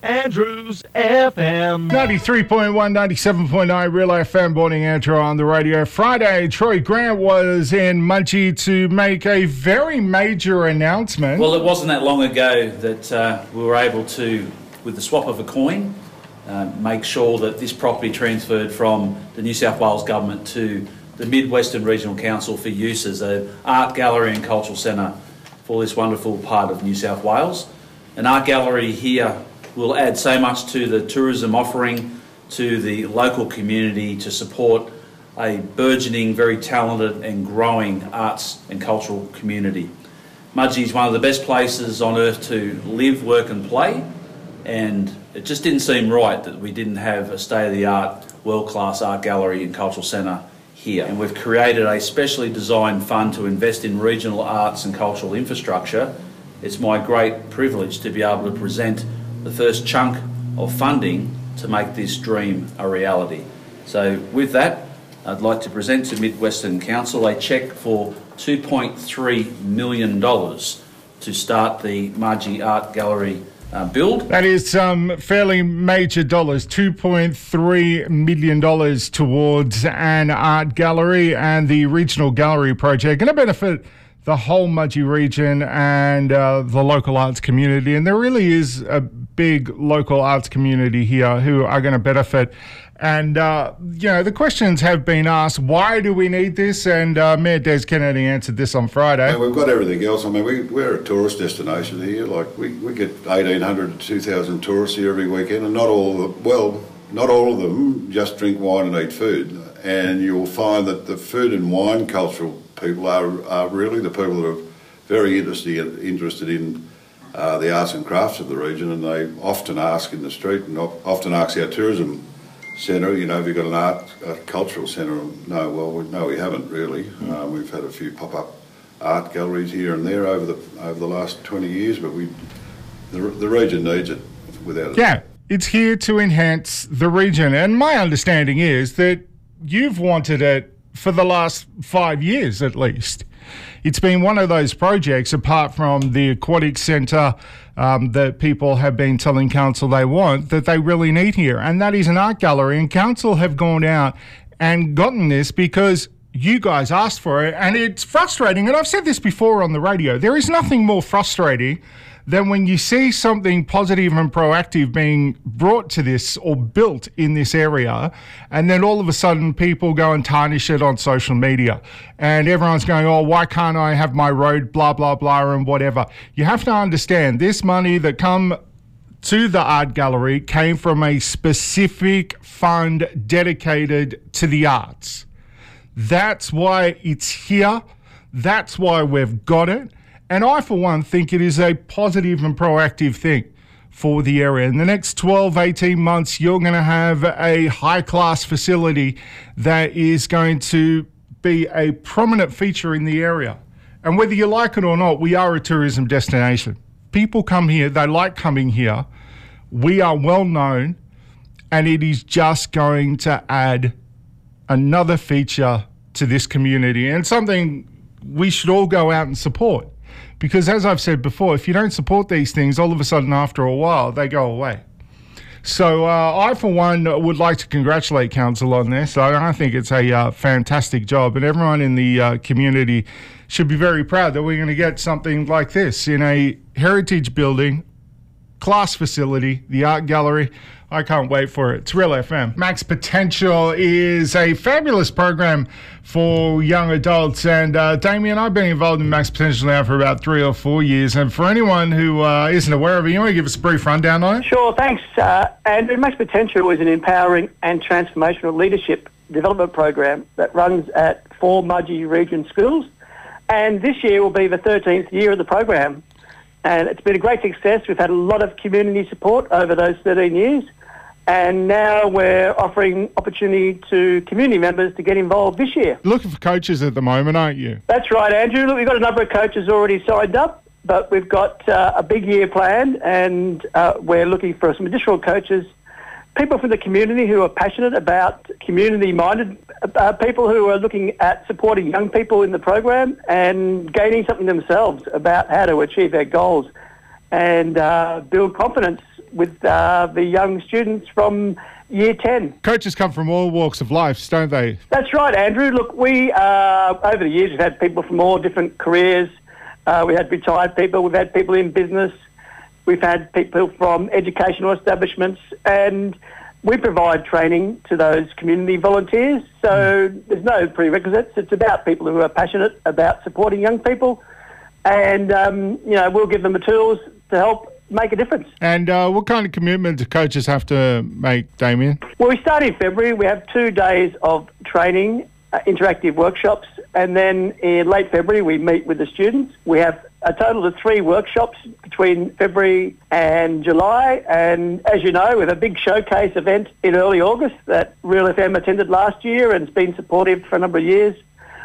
Andrews FM. 93.1, 97.9 Real FM, Morning Andrew on the radio. Friday, Troy Grant was in Mudgee to make a very major announcement. Well, it wasn't that long ago that uh, we were able to, with the swap of a coin, uh, make sure that this property transferred from the New South Wales Government to the Mid-Western Regional Council for use as an art gallery and cultural centre for this wonderful part of New South Wales. An art gallery here will add so much to the tourism offering to the local community to support a burgeoning, very talented and growing arts and cultural community. Mudgee is one of the best places on earth to live, work and play and it just didn't seem right that we didn't have a state-of-the-art world-class art gallery and cultural centre here. And we've created a specially designed fund to invest in regional arts and cultural infrastructure. It's my great privilege to be able to present the first chunk of funding to make this dream a reality. So, with that, I'd like to present to Mid-Western Council a cheque for $2.3 million to start the Mudgee Art Gallery uh, build. That is some um, fairly major dollars, $2.3 million towards an art gallery and the regional gallery project. Going to benefit the whole Mudgee region and uh, the local arts community. And there really is a big local arts community here who are going to benefit. And, uh, you know, the questions have been asked why do we need this? And uh, Mayor Des Kennedy answered this on Friday. we've got everything else. I mean, we, we're a tourist destination here. Like, we, we get 1,800 to 2,000 tourists here every weekend, and not all of them, well, not all of them just drink wine and eat food. And you'll find that the food and wine cultural people are, are really the people that are very interested, interested in uh, the arts and crafts of the region, and they often ask in the street and often ask our tourism centre, you know, have you got an art a cultural centre? No, well, we, no, we haven't really. Mm. Um, we've had a few pop-up art galleries here and there over the over the last 20 years, but we the, the region needs it without it. Yeah, it's here to enhance the region, and my understanding is that you've wanted it for the last five years at least. It's been one of those projects, apart from the aquatic centre um, that people have been telling council they want, that they really need here. And that is an art gallery. And council have gone out and gotten this because you guys asked for it. And it's frustrating. And I've said this before on the radio there is nothing more frustrating then when you see something positive and proactive being brought to this or built in this area, and then all of a sudden people go and tarnish it on social media, and everyone's going, oh, why can't I have my road, blah, blah, blah, and whatever. You have to understand this money that come to the art gallery came from a specific fund dedicated to the arts. That's why it's here. That's why we've got it. And I, for one, think it is a positive and proactive thing for the area. In the next 12, 18 months, you're going to have a high class facility that is going to be a prominent feature in the area. And whether you like it or not, we are a tourism destination. People come here, they like coming here. We are well known, and it is just going to add another feature to this community and something we should all go out and support. Because as I've said before, if you don't support these things, all of a sudden after a while, they go away. So uh, I, for one, would like to congratulate council on this. I, I think it's a uh, fantastic job, and everyone in the uh, community should be very proud that we're going to get something like this in a heritage building, class facility, the art gallery. I can't wait for it. It's Real FM. Max Potential is a fabulous program for young adults. And uh, Damien, I've been involved in Max Potential now for about three or four years. And for anyone who uh, not aware of it, you want to give us a brief rundown on it? Sure, thanks, uh, Andrew. Max Potential is an empowering and transformational leadership development program that runs at four Mudgee region schools. And this year will be the 13th year of the program. And it's been a great success. We've had a lot of community support over those 13 years. And now we're offering opportunity to community members to get involved this year. Looking for coaches at the moment, aren't you? That's right, Andrew. Look, we've got a number of coaches already signed up, but we've got uh, a big year planned, and uh, we're looking for some additional coaches, people from the community who are passionate about community-minded uh, people who are looking at supporting young people in the program and gaining something themselves about how to achieve their goals and uh, build confidence with uh, the young students from year 10. Coaches come from all walks of life, don't they? That's right, Andrew. Look, we, uh, over the years, we've had people from all different careers. Uh, we had retired people, we've had people in business, we've had people from educational establishments, and we provide training to those community volunteers. So there's no prerequisites. It's about people who are passionate about supporting young people, and um, you know we'll give them the tools to help make a difference. And uh, what kind of commitment do coaches have to make, Damien? Well, we start in February. We have two days of training, uh, interactive workshops, and then in late February we meet with the students. We have a total of three workshops between February and July. And as you know, we have a big showcase event in early August that Real FM attended last year and has been supportive for a number of years,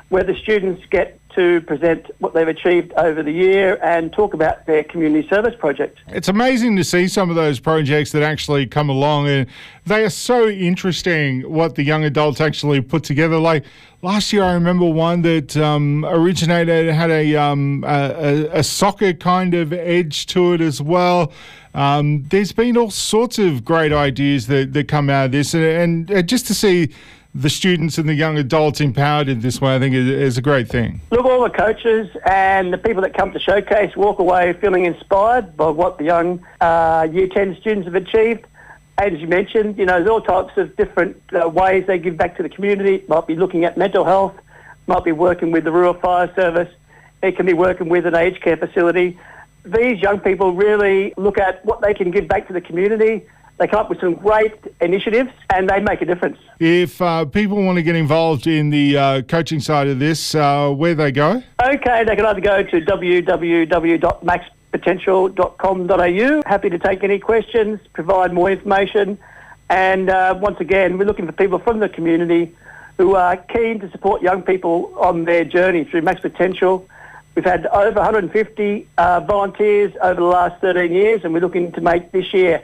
where the students get to present what they've achieved over the year and talk about their community service project. It's amazing to see some of those projects that actually come along, and they are so interesting what the young adults actually put together. Like last year, I remember one that um, originated had a, um, a, a soccer kind of edge to it as well. Um, there's been all sorts of great ideas that, that come out of this, and, and just to see the students and the young adults empowered in this way, I think is, a great thing. Look, all the coaches and the people that come to Showcase walk away feeling inspired by what the young uh, Year 10 students have achieved. As you mentioned, you know, there's all types of different uh, ways they give back to the community. It Might be looking at mental health, might be working with the Rural Fire Service, it can be working with an aged care facility. These young people really look at what they can give back to the community they come up with some great initiatives and they make a difference. If uh, people want to get involved in the uh, coaching side of this, uh, where they go? Okay, they can either go to www.maxpotential.com.au. Happy to take any questions, provide more information. And uh, once again, we're looking for people from the community who are keen to support young people on their journey through Max Potential. We've had over 150 uh, volunteers over the last 13 years, and we're looking to make this year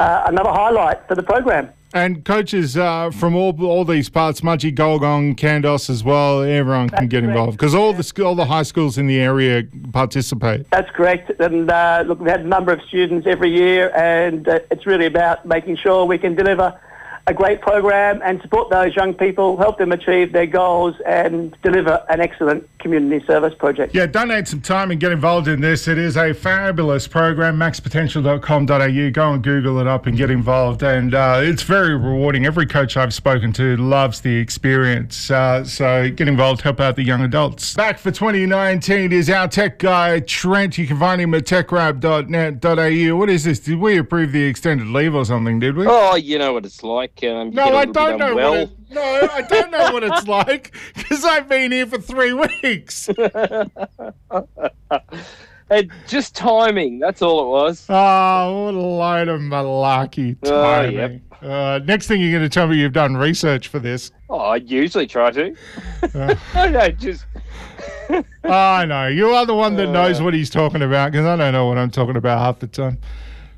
uh, another highlight for the program. And coaches uh, from all all these parts, Mudgee, Gulgong, Kandos as well, everyone can get involved because all the all the high schools in the area participate. That's correct. And uh, look, we've had a number of students every year, and uh, it's really about making sure we can deliver a great program and support those young people, help them achieve their goals and deliver an excellent community service project. Yeah, donate some time and get involved in this. It is a fabulous program, maxpotential.com.au. Go and Google it up and get involved. And uh, it's very rewarding. Every coach I've spoken to loves the experience. Uh, so get involved, help out the young adults. Back for 2019 is our tech guy, Trent. You can find him at techwrap.net.au. What is this? Did we approve the extended leave or something, did we? Oh, you know what it's like. Um, no, I don't know. What it, no, I don't know what it's like because I've been here for three weeks. and just timing. That's all it was. Oh, what a load of malarkey timing. Oh, yep. Uh, next thing you're going to tell me you've done research for this. Oh, I usually try to. Uh, no, just. I know. You are the one that knows uh. what he's talking about because I don't know what I'm talking about half the time.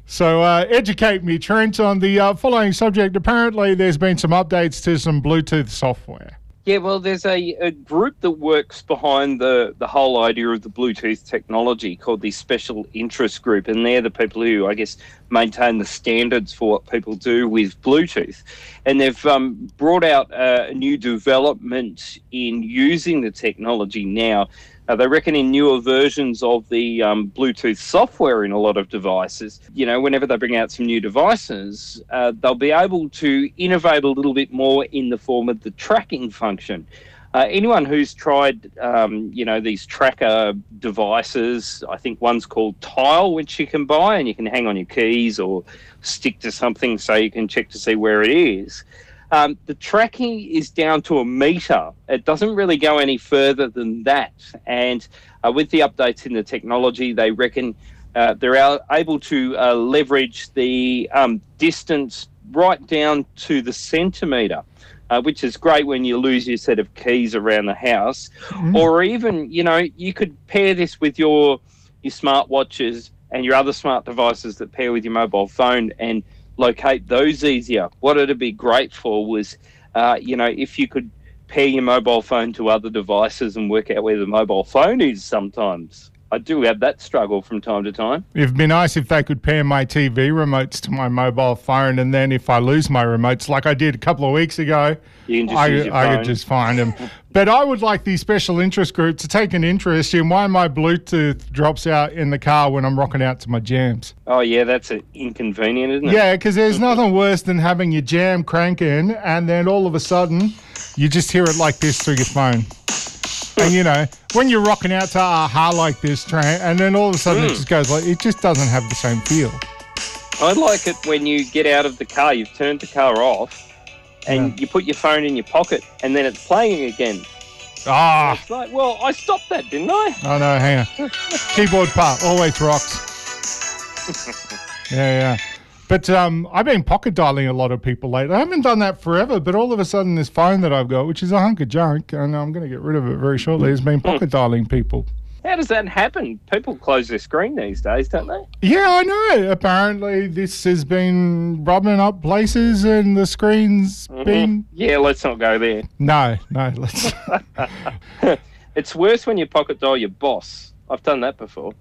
So, uh, educate me, Trent, on the uh, following subject. Apparently, there's been some updates to some Bluetooth software. Yeah, well, there's a, a group that works behind the, the whole idea of the Bluetooth technology called the Special Interest Group, and they're the people who, I guess, maintain the standards for what people do with Bluetooth. And they've um, brought out uh, a new development in using the technology now uh, they reckon in newer versions of the um, Bluetooth software in a lot of devices, you know, whenever they bring out some new devices, uh, they'll be able to innovate a little bit more in the form of the tracking function. Uh, anyone who's tried, um, you know, these tracker devices, I think one's called Tile, which you can buy and you can hang on your keys or stick to something so you can check to see where it is. Um, the tracking is down to a meter. It doesn't really go any further than that. And uh, with the updates in the technology, they reckon uh, they're able to uh, leverage the um, distance right down to the centimeter. Uh, which is great when you lose your set of keys around the house, mm. or even you know you could pair this with your your smartwatches and your other smart devices that pair with your mobile phone, and locate those easier. What it'd be great for was, uh, you know, if you could pair your mobile phone to other devices and work out where the mobile phone is sometimes. I do have that struggle from time to time. It'd be nice if they could pair my TV remotes to my mobile phone, and then if I lose my remotes, like I did a couple of weeks ago, You can just I, I could just find them. but I would like the special interest group to take an interest in why my Bluetooth drops out in the car when I'm rocking out to my jams. Oh yeah, that's inconvenient, isn't it? Yeah, because there's nothing worse than having your jam cranking, and then all of a sudden, you just hear it like this through your phone. And you know, when you're rocking out to aha like this, train, and then all of a sudden it Mm. just goes like it just doesn't have the same feel. I like it when you get out of the car, you've turned the car off, and you put your phone in your pocket, and then it's playing again. Ah, It's like, well, I stopped that, didn't I? oh no, hang on. Keyboard part always rocks. yeah, yeah. But um, I've been pocket dialing a lot of people lately. I haven't done that forever, but all of a sudden, this phone that I've got, which is a hunk of junk, and I'm going to get rid of it very shortly, has been pocket dialing people. How does that happen? People close their screen these days, don't they? Yeah, I know. Apparently, this has been rubbing up places, and the screen's been Yeah, let's not go there. no, no. Let's. It's worse when you pocket dial your boss. I've done that before.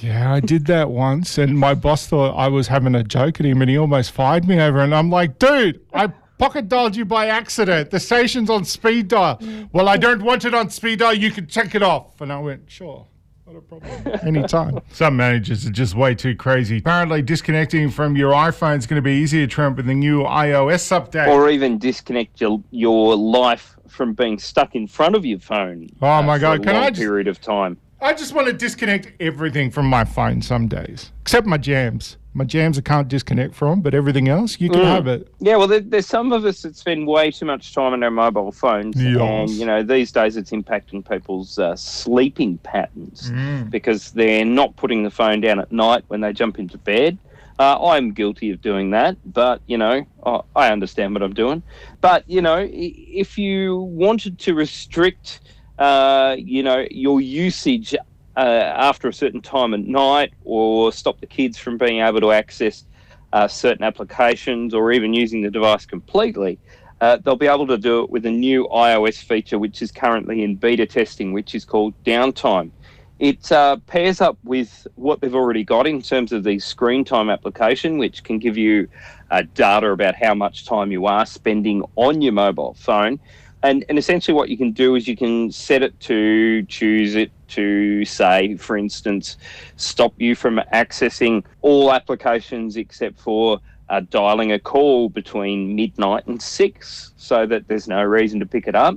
Yeah, I did that once, and my boss thought I was having a joke at him, and he almost fired me over. And I'm like, dude, I pocket dialed you by accident. The station's on speed dial. Well, I don't want it on speed dial. You can check it off. And I went, sure. Not a problem. Anytime. Some managers are just way too crazy. Apparently, disconnecting from your iPhone is going to be easier, Trent, with the new iOS update. Or even disconnect your, your life from being stuck in front of your phone. Oh, my uh, for God, a can long I just- period of time. I just want to disconnect everything from my phone some days, except my jams. My jams I can't disconnect from, but everything else you can have it. Yeah, well, there, there's some of us that spend way too much time on our mobile phones, Yes. and you know these days it's impacting people's uh, sleeping patterns Mm. because they're not putting the phone down at night when they jump into bed. Uh, I'm guilty of doing that, but you know I, I understand what I'm doing. But you know, if you wanted to restrict, uh, you know, your usage uh, after a certain time at night, or stop the kids from being able to access uh, certain applications or even using the device completely, uh, they'll be able to do it with a new iOS feature which is currently in beta testing, which is called Downtime. It uh, pairs up with what they've already got in terms of the screen time application, which can give you uh, data about how much time you are spending on your mobile phone. And, and essentially, what you can do is you can set it to choose it to say, for instance, stop you from accessing all applications except for uh, dialing a call between midnight and six so that there's no reason to pick it up.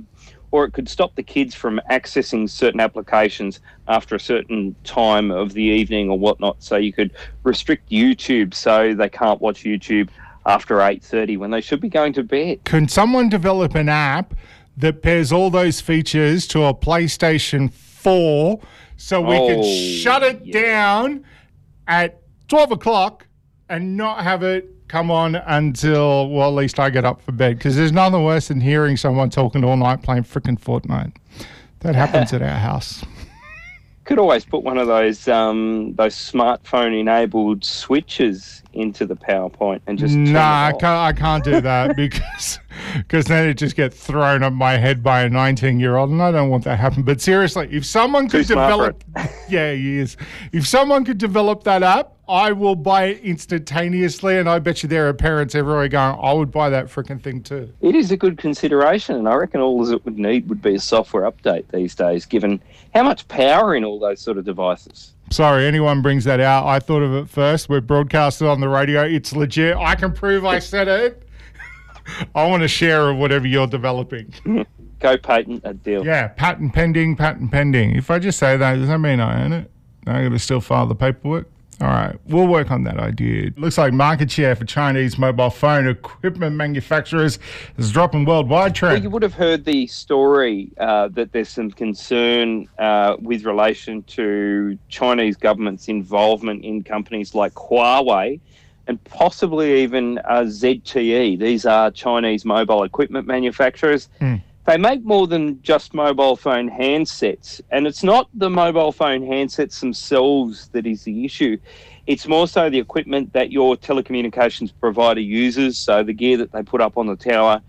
Or it could stop the kids from accessing certain applications after a certain time of the evening or whatnot. So you could restrict YouTube so they can't watch YouTube after 8.30 when they should be going to bed. Can someone develop an app that pairs all those features to a PlayStation 4 so we Oh, can shut it yeah. down at 12 o'clock and not have it come on until, well, at least I get up for bed? Because there's nothing worse than hearing someone talking all night playing freaking Fortnite. That happens at our house. Could always put one of those um, those smartphone enabled switches into the PowerPoint and just Nah, I can't, I can't do that because because then it just gets thrown at my head by a 19 year old, and I don't want that to happen. But seriously, if someone could develop, yeah, he is. If someone could develop that app, I will buy it instantaneously, and I bet you there are parents everywhere going, I would buy that freaking thing too. It is a good consideration, and I reckon all it would need would be a software update these days, given how much power in all those sort of devices. Sorry, anyone brings that out. I thought of it first. We're broadcasted on the radio. It's legit. I can prove I said it. I want a share of whatever you're developing. Go patent a deal. Yeah, patent pending, patent pending. If I just say that, does that mean I own it? I got to still file the paperwork. All right, we'll work on that idea. Looks like market share for Chinese mobile phone equipment manufacturers is dropping worldwide. Well, you would have heard the story uh, that there's some concern uh, with relation to Chinese government's involvement in companies like Huawei and possibly even uh, ZTE. These are Chinese mobile equipment manufacturers. They make more than just mobile phone handsets, and it's not the mobile phone handsets themselves that is the issue. It's more so the equipment that your telecommunications provider uses, so the gear that they put up on the tower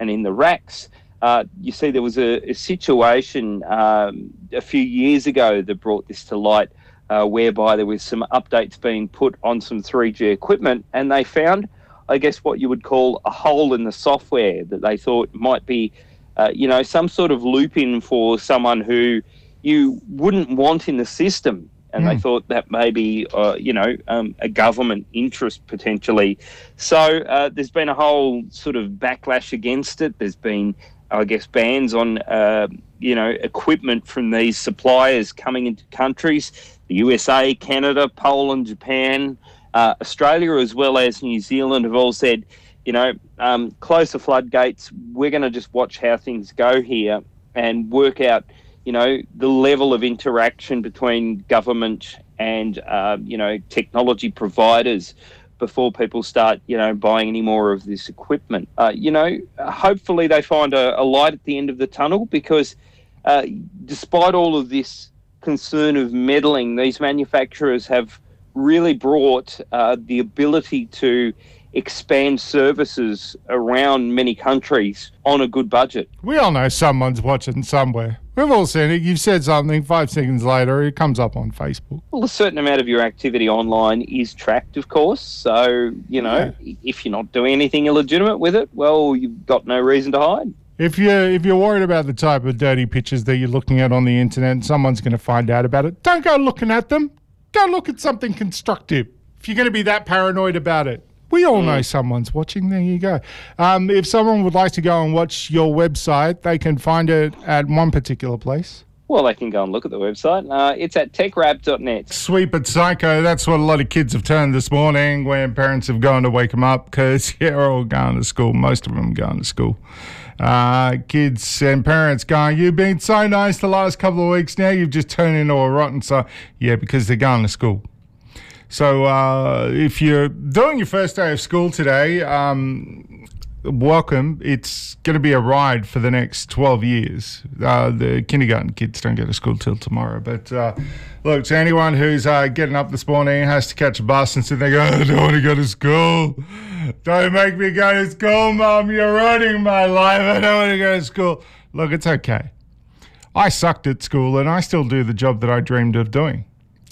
and in the racks. Uh, you see, there was a, a situation um, a few years ago that brought this to light uh, whereby there was some updates being put on some 3G equipment, and they found, I guess, what you would call a hole in the software that they thought might be, uh, you know, some sort of loop in for someone who you wouldn't want in the system. And mm. they thought that maybe, uh, you know, um, a government interest potentially. So uh, there's been a whole sort of backlash against it. There's been I guess, bans on, uh, you know, equipment from these suppliers coming into countries. The USA, Canada, Poland, Japan, uh, Australia, as well as New Zealand, have all said, you know, um, close the floodgates. We're going to just watch how things go here and work out, you know, the level of interaction between government and, uh, you know, technology providers before people start, you know, buying any more of this equipment. Uh, you know, hopefully they find a, a, light at the end of the tunnel because uh, despite all of this concern of meddling, these manufacturers have really brought uh, the ability to expand services around many countries on a good budget. We all know someone's watching somewhere. We've all seen it. You've said something, five seconds later, it comes up on Facebook. Well, a certain amount of your activity online is tracked, of course. So, you know, yeah. if you're not doing anything illegitimate with it, well, you've got no reason to hide. If you're if you're worried about the type of dirty pictures that you're looking at on the internet, someone's going to find out about it. Don't go looking at them. Go look at something constructive. If you're going to be that paranoid about it, we all know mm. someone's watching. There you go. Um, if someone would like to go and watch your website, they can find it at one particular place. Well, they can go and look at the website. Uh, it's at techrap.net. Sweet but psycho. That's what a lot of kids have turned this morning when parents have gone to wake them up because they're all going to school. Most of them going to school. Uh, kids and parents going, You've been so nice the last couple of weeks. Now you've just turned into a rotten so Yeah, because they're going to school. So uh, if you're doing your first day of school today, um, welcome. It's going to be a ride for the next 12 years. Uh, the kindergarten kids don't go to school till tomorrow. But uh, look, to anyone who's uh, getting up this morning has to catch a bus and there going, I don't want to go to school. Don't make me go to school, Mum. You're ruining my life. I don't want to go to school. Look, it's okay. I sucked at school and I still do the job that I dreamed of doing.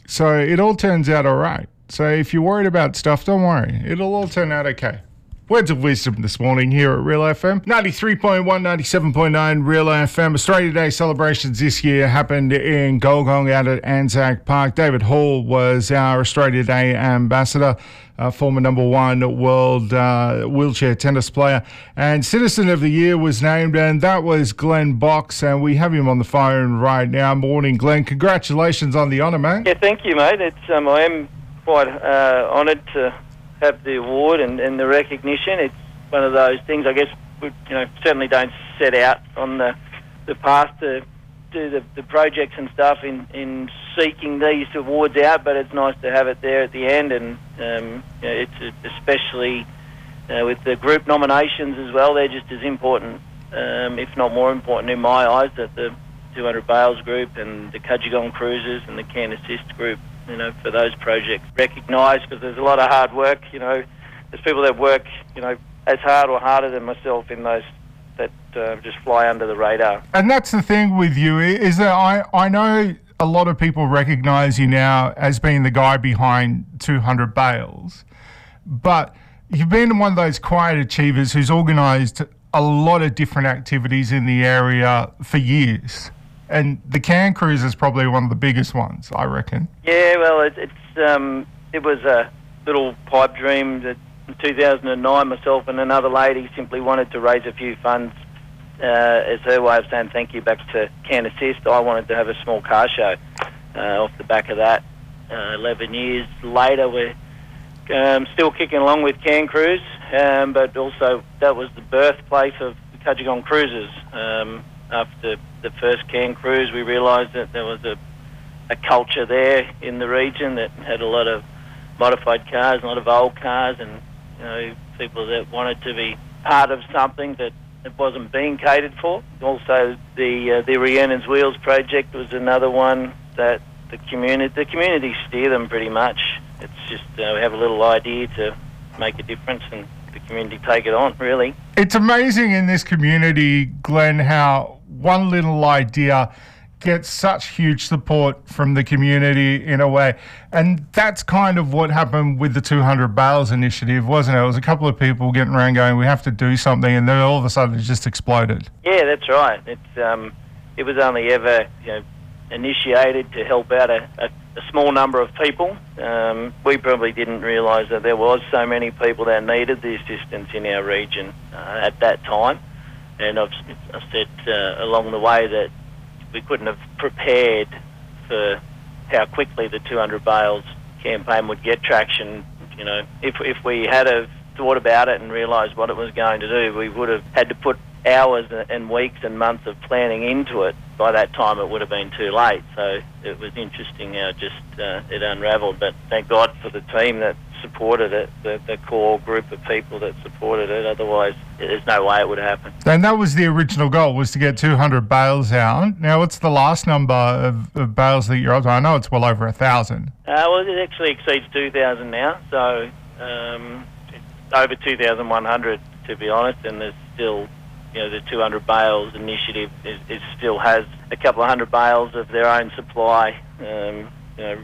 So it all turns out all right. So if you're worried about stuff, don't worry. It'll all turn out okay. Words of wisdom this morning here at Real FM. 93.1, 97.9 Real FM. Australia Day celebrations this year happened in Gulgong out at Anzac Park. David Hall was our Australia Day ambassador, uh, former number one world uh, wheelchair tennis player. And Citizen of the Year was named, and that was Glenn Box. And we have him on the phone right now. Morning, Glenn. Congratulations on the honour, mate. Yeah, thank you, mate. It's um, I am quite uh, honoured to have the award and, and the recognition. It's one of those things, I guess, we you know certainly don't set out on the the path to do the, the projects and stuff in, in seeking these awards out, but it's nice to have it there at the end, and um, you know, it's especially uh, with the group nominations as well. They're just as important, um, if not more important, in my eyes, that the 200 Bales group and the Cudgegong Cruisers and the Can Assist group you know, for those projects recognised because there's a lot of hard work. You know, there's people that work, you know, as hard or harder than myself in those that uh, just fly under the radar. And that's the thing with you is that I I know a lot of people recognise you now as being the guy behind 200 Bales, but you've been one of those quiet achievers who's organised a lot of different activities in the area for years and the Can Cruise is probably one of the biggest ones, I reckon. Yeah, well, it, it's um, it was a little pipe dream that in 2009 myself and another lady simply wanted to raise a few funds uh, as her way of saying thank you back to Can Assist. I wanted to have a small car show uh, off the back of that. Uh, 11 years later, we're um, still kicking along with Can Cruise, um, but also that was the birthplace of the Cudgegong Cruisers. Um, after the first can cruise, we realised that there was a, a culture there in the region that had a lot of modified cars, a lot of old cars, and you know people that wanted to be part of something that it wasn't being catered for. Also, the uh, the Rhiannon's Wheels project was another one that the community the community steer them pretty much. It's just uh, we have a little idea to make a difference and the community take it on, really. It's amazing in this community, Glenn, how one little idea gets such huge support from the community in a way. And that's kind of what happened with the 200 Bales initiative, wasn't it? It was a couple of people getting around going, we have to do something, and then all of a sudden it just exploded. Yeah, that's right. It's um, it was only ever you know initiated to help out a, a, a small number of people. Um, we probably didn't realise that there was so many people that needed the assistance in our region uh, at that time. And I've, I've said uh, along the way that we couldn't have prepared for how quickly the 200 bales campaign would get traction. You know, if if we had have thought about it and realised what it was going to do, we would have had to put hours and weeks and months of planning into it. By that time, it would have been too late. So it was interesting how just uh, it unravelled. But thank God for the team that supported it, the, the core group of people that supported it. Otherwise, there's no way it would happen. And that was the original goal, was to get 200 bales out. Now, what's the last number of, of bales that you're up to? I know it's well over a thousand. Uh, well, it actually exceeds 2,000 now. So um, it's over 2,100, to be honest, and there's still you know, the 200 bales initiative is, still has a couple of hundred bales of their own supply. Um, you know,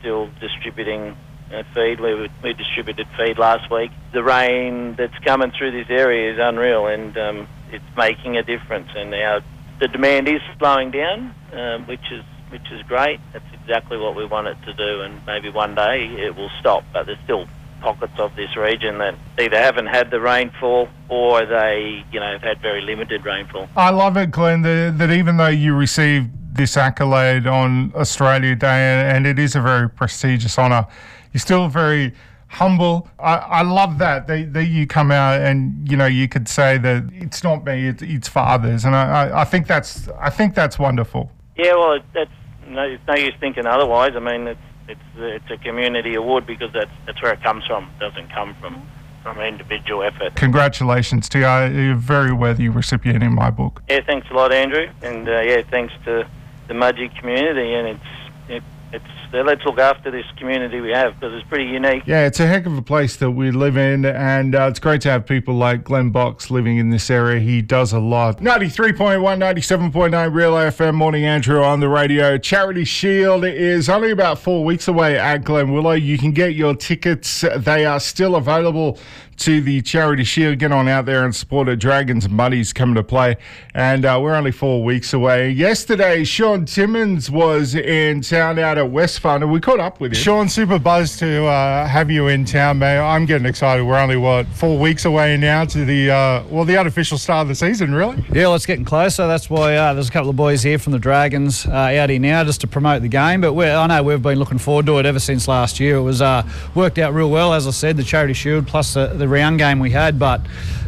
still distributing uh, feed. We, we distributed feed last week. The rain that's coming through this area is unreal, and um, it's making a difference. And now the demand is slowing down, um, which is which is great. That's exactly what we want it to do, and maybe one day it will stop. But there's still pockets of this region that either haven't had the rainfall or they, you know, have had very limited rainfall. I love it, Glenn, that, that even though you received this accolade on Australia Day, and it is a very prestigious honour, you're still very humble. I, I love that, that that you come out and you know you could say that it's not me, it's, it's for others, and I, I, I think that's I think that's wonderful. Yeah, well, that's no, it's no use thinking otherwise. I mean, it's it's it's a community award because that's that's where it comes from. It doesn't come from from individual effort. Congratulations to you. You're a very worthy recipient in my book. Yeah, thanks a lot, Andrew, and uh, yeah, thanks to the Mudgee community, and it's it, it's let's look after this community we have because it's pretty unique. Yeah, it's a heck of a place that we live in, and uh, it's great to have people like Glenn Box living in this area. He does a lot. 93.1, 97.9 Real FM, Morning Andrew on the radio. Charity Shield is only about four weeks away at Glen Willow. You can get your tickets, they are still available to the Charity Shield. Get on out there and support it. Dragons and Bunnies coming to play. And uh, we're only four weeks away. Yesterday, Shaun Timmins was in town out at Westfund, and we caught up with him. Shaun, super buzzed to uh, have you in town, mate. I'm getting excited. We're only, what, four weeks away now to the, uh, well, the unofficial start of the season, really? Yeah, well, it's getting closer. That's why uh, there's a couple of boys here from the Dragons uh, out here now just to promote the game. But I know we've been looking forward to it ever since last year. It was uh, worked out real well, as I said, the Charity Shield plus the, the round game we had. But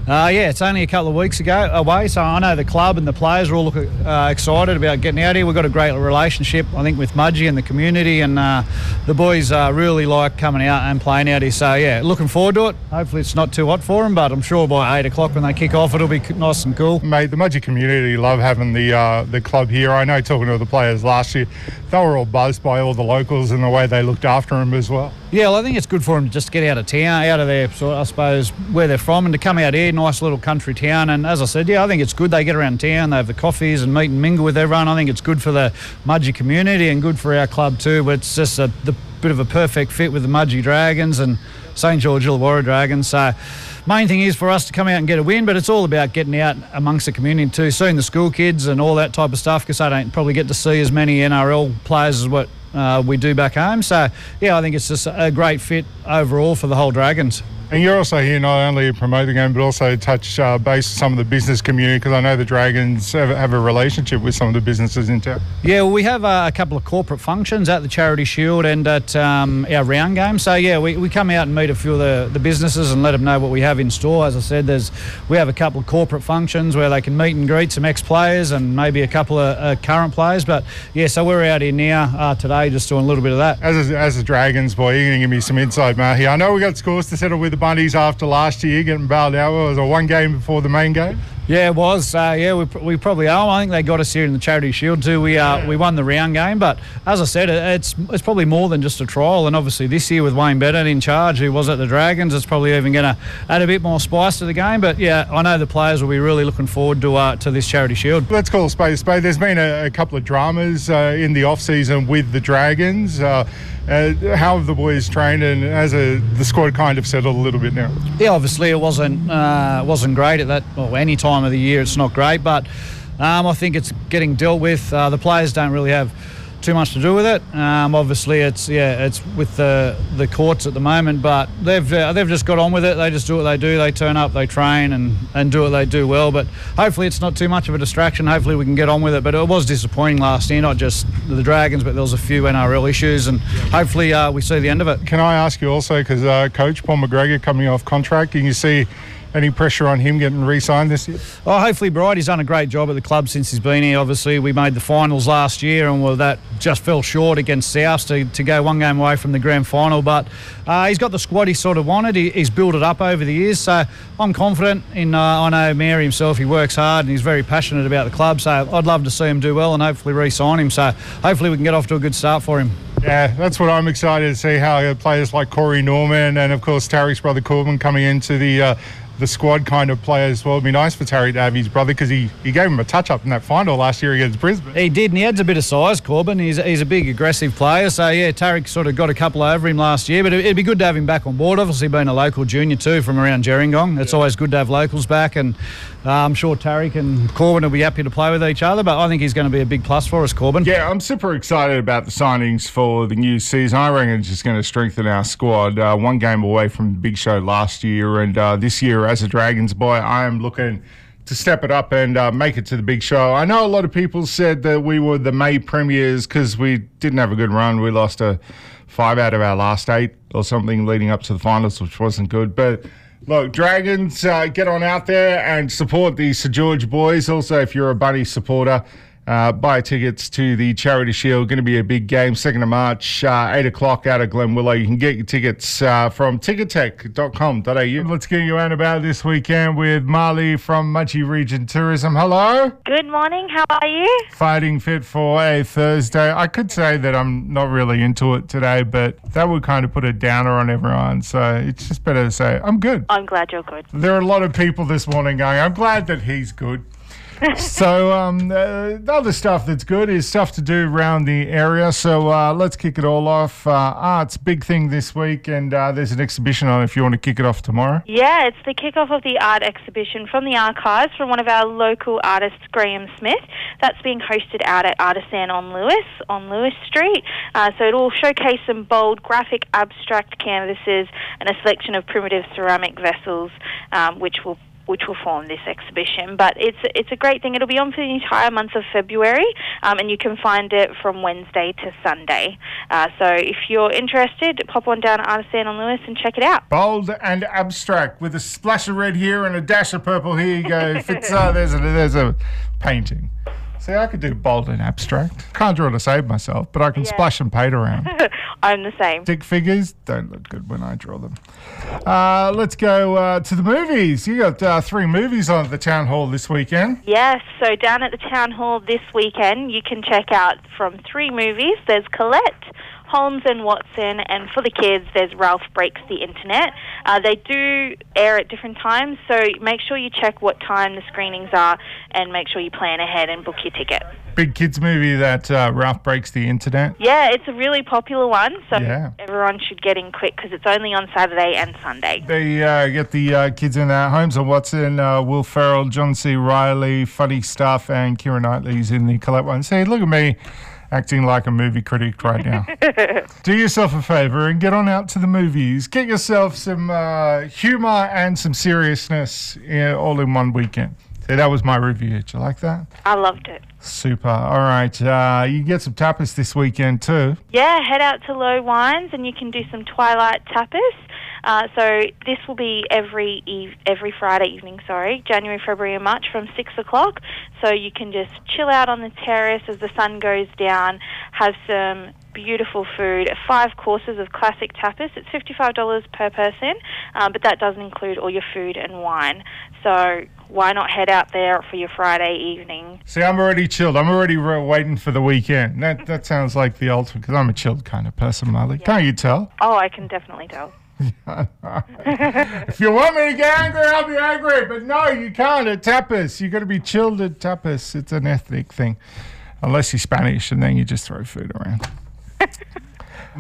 uh, yeah, it's only a couple of weeks ago away, so I know the club and the players are all uh, excited about getting out here. We've got a great relationship, I think, with Mudgee and the community, and uh, the boys uh, really like coming out and playing out here. So yeah, looking forward to it. Hopefully, it's not too hot for them, but I'm sure by eight o'clock when they kick off, it'll be nice and cool. Mate, the Mudgee community love having the uh, the club here. I know talking to the players last year, they were all buzzed by all the locals and the way they looked after them as well. Yeah, well, I think it's good for them to just get out of town, out of their, sort I suppose, where they're from, and to come out here, nice little country town. And as I said, yeah, I think it's good. They get around town, they have the coffees and meet and mingle with everyone. I think it's good for the Mudgee community and good for our club too. But it's just a bit of a perfect fit with the Mudgee Dragons and St George Illawarra Dragons. So main thing is for us to come out and get a win, but it's all about getting out amongst the community too, seeing the school kids and all that type of stuff because they don't probably get to see as many NRL players as what uh, we do back home. So, yeah, I think it's just a great fit overall for the whole Dragons. And you're also here not only to promote the game, but also touch uh, base some of the business community because I know the Dragons have, have, a relationship with some of the businesses in town. Yeah, well, we have uh, a couple of corporate functions at the Charity Shield and at um, our round game. So yeah, we, we come out and meet a few of the, the businesses and let them know what we have in store. As I said, there's we have a couple of corporate functions where they can meet and greet some ex-players and maybe a couple of uh, current players. But yeah, so we're out here now uh, today just doing a little bit of that. As a, as a Dragons boy, you're going to give me some insight, Matt. Here, I know we got scores to settle with the Bunnies after last year getting bailed out. It was a one game before the main game. Yeah, it was. Uh, yeah, we, we probably are. I think they got us here in the Charity Shield too. We uh, we won the round game, but as I said, it, it's it's probably more than just a trial. And obviously this year with Wayne Bennett in charge, who was at the Dragons, it's probably even going to add a bit more spice to the game. But yeah, I know the players will be really looking forward to uh, to this Charity Shield. Let's call a spade a spade. There's been a, a couple of dramas uh, in the off season with the Dragons. Uh, uh, how have the boys trained, and has a, the squad kind of settled a little bit now? Yeah, obviously it wasn't uh, wasn't great at that. Well, any time of the year, it's not great, but um, I think it's getting dealt with. Uh, the players don't really have too much to do with it. Um, obviously, it's yeah, it's with the the courts at the moment, but they've uh, they've just got on with it. They just do what they do. They turn up, they train, and and do what they do well. But hopefully, it's not too much of a distraction. Hopefully, we can get on with it. But it was disappointing last year, not just the Dragons, but there was a few NRL issues, and hopefully, uh, we see the end of it. Can I ask you also, because uh, Coach Paul McGregor coming off contract, can you see any pressure on him getting re-signed this year? Oh, hopefully, Bright. He's done a great job at the club since he's been here. Obviously, we made the finals last year, and well, that just fell short against South to, to go one game away from the grand final. But uh, he's got the squad he sort of wanted. He, he's built it up over the years, so I'm confident in. Uh, I know Mary himself. He works hard and he's very passionate about the club. So I'd love to see him do well and hopefully re-sign him. So hopefully we can get off to a good start for him. Yeah, that's what I'm excited to see how players like Corey Norman and of course Tariq's brother Korbin coming into the uh, the squad kind of play as well. It'd be nice for Tariq to have his brother because he, he gave him a touch up in that final last year against Brisbane. He did, and he adds a bit of size, Korbin. He's, he's a big, aggressive player. So, yeah, Tariq sort of got a couple over him last year, but it, would be good to have him back on board. Obviously, being a local junior too from around Gerringong, it's yeah. always good to have locals back. And uh, I'm sure Tariq and Korbin will be happy to play with each other, but I think he's going to be a big plus for us, Korbin. Yeah, I'm super excited about the signings for the new season. I reckon it's just going to strengthen our squad. Uh, one game away from the big show last year, and uh, this year as a Dragons boy, I am looking to step it up and uh, make it to the big show. I know a lot of people said that we were the May premiers because we didn't have a good run. We lost a five out of our last eight or something leading up to the finals, which wasn't good. But look, Dragons, uh, get on out there and support the St George boys. Also, if you're a Bunny supporter, uh, buy tickets to the Charity Shield. Going to be a big game, 2nd of March, uh, 8 o'clock out of Glen Willow. You can get your tickets uh, from ticketek.com.au. Let's get you out about this weekend with Marley from Mudgee Region Tourism. Hello. Good morning. How are you? Fighting fit for a Thursday. I could say that I'm not really into it today, but that would kind of put a downer on everyone. So it's just better to say, I'm good. I'm glad you're good. There are a lot of people this morning going, I'm glad that he's good so um, uh, the other stuff that's good is stuff to do around the area. So uh, let's kick it all off. Uh, art's big thing this week, and uh, there's an exhibition on if you want to kick it off tomorrow. Yeah, it's the kick-off of the art exhibition from the archives from one of our local artists, Graham Smith. That's being hosted out at Artisan on Lewis on Lewis Street. Uh, so it'll showcase some bold graphic abstract canvases and a selection of primitive ceramic vessels, um, which will which will form this exhibition. But it's it's a great thing. It'll be on for the entire month of February, um, and you can find it from Wednesday to Sunday. Uh, so if you're interested, pop on down to Artisan on Lewis and check it out. Bold and abstract with a splash of red here and a dash of purple. Here you go. Uh, there's a there's a painting. See, I could do bold and abstract. Can't draw to save myself, but I can yeah. splash and paint around. I'm the same. Stick figures don't look good when I draw them. Uh, let's go uh, to the movies. You got uh, three movies on at the town hall this weekend. Yes, so down at the town hall this weekend, you can check out from three movies. There's Colette. Holmes and Watson, and for the kids, there's Ralph Breaks the Internet. Uh, they do air at different times, so make sure you check what time the screenings are and make sure you plan ahead and book your ticket. Big kids movie that uh, Ralph Breaks the Internet. Yeah, it's a really popular one, so yeah. everyone should get in quick because it's only on Saturday and Sunday. They uh, get the uh, kids in their homes and Watson, uh, Will Ferrell, John C. Reilly, funny stuff, and Keira Knightley's in the Colette one. See, look at me acting like a movie critic right now. Do yourself a favor and get on out to the movies. Get yourself some uh, humor and some seriousness all in one weekend. So that was my review. Did you like that? I loved it. Super. All right. Uh, you get some tapas this weekend too. Yeah, head out to Lowe Wines and you can do some twilight tapas. Uh, so this will be every eve- every Friday evening, sorry, January, February, and March from six o'clock. So you can just chill out on the terrace as the sun goes down, have some beautiful food, five courses of classic tapas. It's $55 per person, um, but that doesn't include all your food and wine. So why not head out there for your Friday evening? See, I'm already chilled. I'm already re- waiting for the weekend. That that sounds like the ultimate because I'm a chilled kind of person, Molly. Can't you tell? Oh, I can definitely tell. if you want me to get angry, I'll be angry. But no, you can't at tapas. You've got to be chilled at tapas. It's an ethnic thing, unless you're Spanish, and then you just throw food around.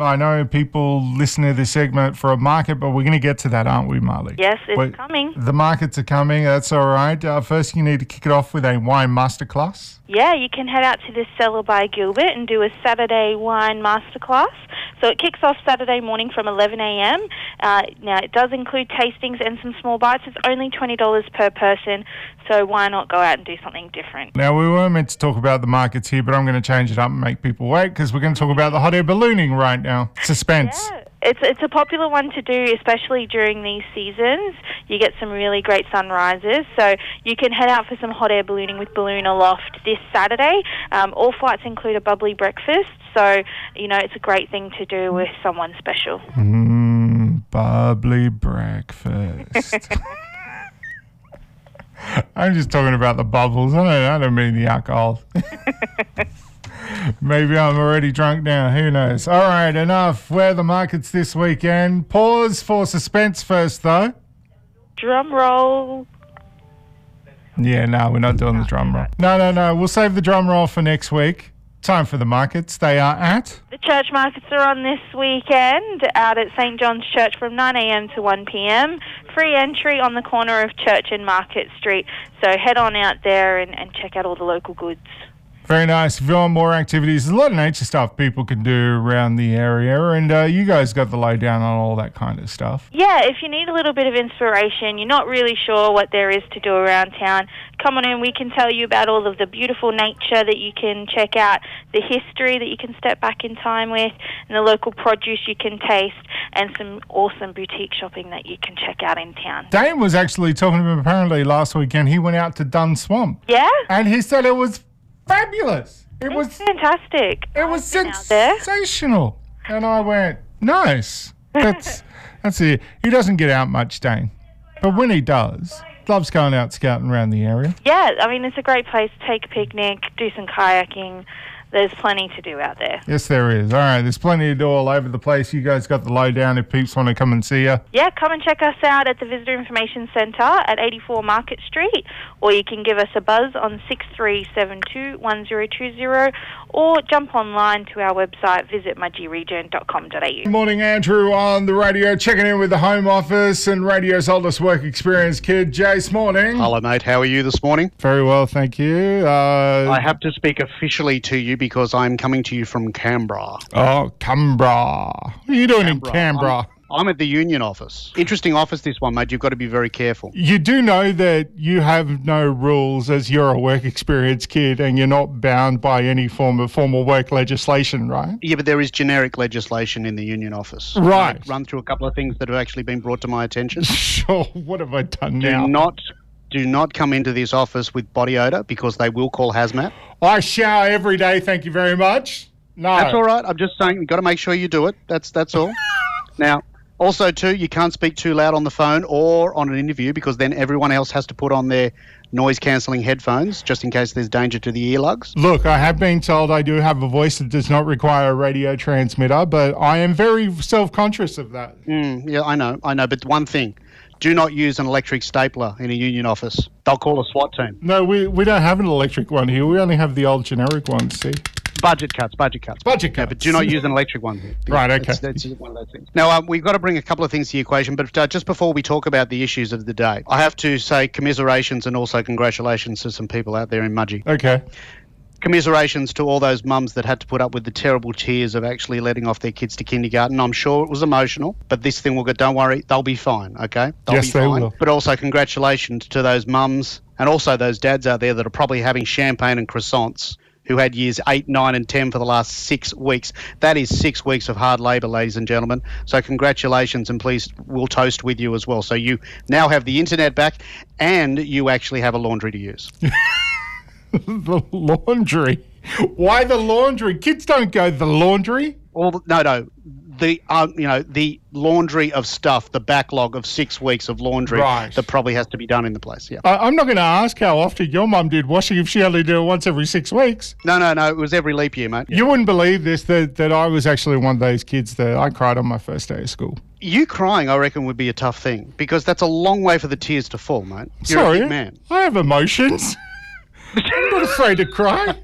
I know people listen to this segment for a market, but we're going to get to that, aren't we, Marley? Yes, it's Wait, coming. The markets are coming. That's all right. Uh, first, you need to kick it off with a wine masterclass. Yeah, you can head out to the Cellar by Gilbert and do a Saturday wine masterclass. So it kicks off Saturday morning from 11 a.m. Uh, now it does include tastings and some small bites. It's only $20 per person, so why not go out and do something different? Now, we were meant to talk about the markets here, but I'm going to change it up and make people wait because we're going to talk about the hot air ballooning right now. Suspense. Yeah, it's it's a popular one to do, especially during these seasons. You get some really great sunrises, so you can head out for some hot air ballooning with Balloon Aloft this Saturday. Um, all flights include a bubbly breakfast, so you know it's a great thing to do with someone special. Mmm, bubbly breakfast. I'm just talking about the bubbles. I don't, I don't mean the alcohol. Maybe I'm already drunk now. Who knows? All right, enough. Where are the markets this weekend? Pause for suspense first, though. Drum roll. Yeah, no, we're not doing the drum roll. No, no, no. We'll save the drum roll for next week. Time for the markets. They are at. The church markets are on this weekend out at St John's Church from 9am to 1pm. Free entry on the corner of Church and Market Street. So head on out there and, and check out all the local goods. Very nice. If you want more activities, there's a lot of nature stuff people can do around the area, and uh, you guys got the lowdown on all that kind of stuff. Yeah, if you need a little bit of inspiration, you're not really sure what there is to do around town, come on in. We can tell you about all of the beautiful nature that you can check out, the history that you can step back in time with, and the local produce you can taste, and some awesome boutique shopping that you can check out in town. Dane was actually talking to him apparently last weekend. He went out to Dun Swamp, Yeah? and he said it was fabulous. It was Fantastic. it was been out there. sensational, and I went nice. That's that's it. He doesn't get out much, Dane, but when he does, loves going out scouting around the area. Yeah, I mean, it's a great place to take a picnic, do some kayaking. There's plenty to do out there. Yes, there is. All right, there's plenty to do all over the place. You guys got the lowdown if peeps want to come and see you. Yeah, come and check us out at the Visitor Information Centre at 84 Market Street, or you can give us a buzz on 63721020, or jump online to our website, visit mudgeeregion.com.au. Good morning, Andrew, on the radio, checking in with the Home Office and radio's oldest work experience kid, Jace. Morning. Hello, mate. How are you this morning? Very well, thank you. Uh, I have to speak officially to you because I'm coming to you from Canberra. oh, Canberra. What are you doing in Canberra? I'm, I'm at the union office. Interesting office, this one, mate. You've got to be very careful. You do know that you have no rules as you're a work experience kid and you're not bound by any form of formal work legislation, right? Yeah, but there is generic legislation in the union office. Right. Run through a couple of things that have actually been brought to my attention. Sure. What have I done do now? not do not come into this office with body odor because they will call hazmat. I shower every day, thank you very much. No. That's all right. I'm just saying you've got to make sure you do it. That's that's all. now, also too, you can't speak too loud on the phone or on an interview because then everyone else has to put on their noise cancelling headphones just in case there's danger to the earlugs. Look, I have been told I do have a voice that does not require a radio transmitter, but I am very self conscious of that. Mm, yeah, I know, I know. But one thing, do not use an electric stapler in a union office. They'll call a SWAT team. No, we, we don't have an electric one here. We only have the old generic ones, see? Budget cuts, budget cuts. Budget cuts. Yeah, but do not use an electric one. Right, okay. That's, that's one of those things. Now, um, we've got to bring a couple of things to the equation, but uh, just before we talk about the issues of the day, I have to say commiserations and also congratulations to some people out there in Mudgee. Okay. Commiserations to all those mums that had to put up with the terrible tears of actually letting off their kids to kindergarten. I'm sure it was emotional, but this thing will go, don't worry, they'll be fine, okay? They'll Yes, be they fine. will. But also, congratulations to those mums and also those dads out there that are probably having champagne and croissants who had years 8, 9, and 10 for the last six weeks. That is six weeks of hard labour, ladies and gentlemen. So, congratulations, and please, we'll toast with you as well. So, you now have the internet back and you actually have a laundry to use. the laundry. Why the laundry? Kids don't go the laundry. All no, no, the um, you know the laundry of stuff, the backlog of six weeks of laundry Right. that probably has to be done in the place. Yeah. I, I'm not going to ask how often your mum did washing if she only did it once every six weeks. No, no, no. It was every leap year, mate. You wouldn't believe this that, that I was actually one of those kids that I cried on my first day of school. You crying, I reckon, would be a tough thing because that's a long way for the tears to fall, mate. You're Sorry, a man. I have emotions. I'm not afraid to cry.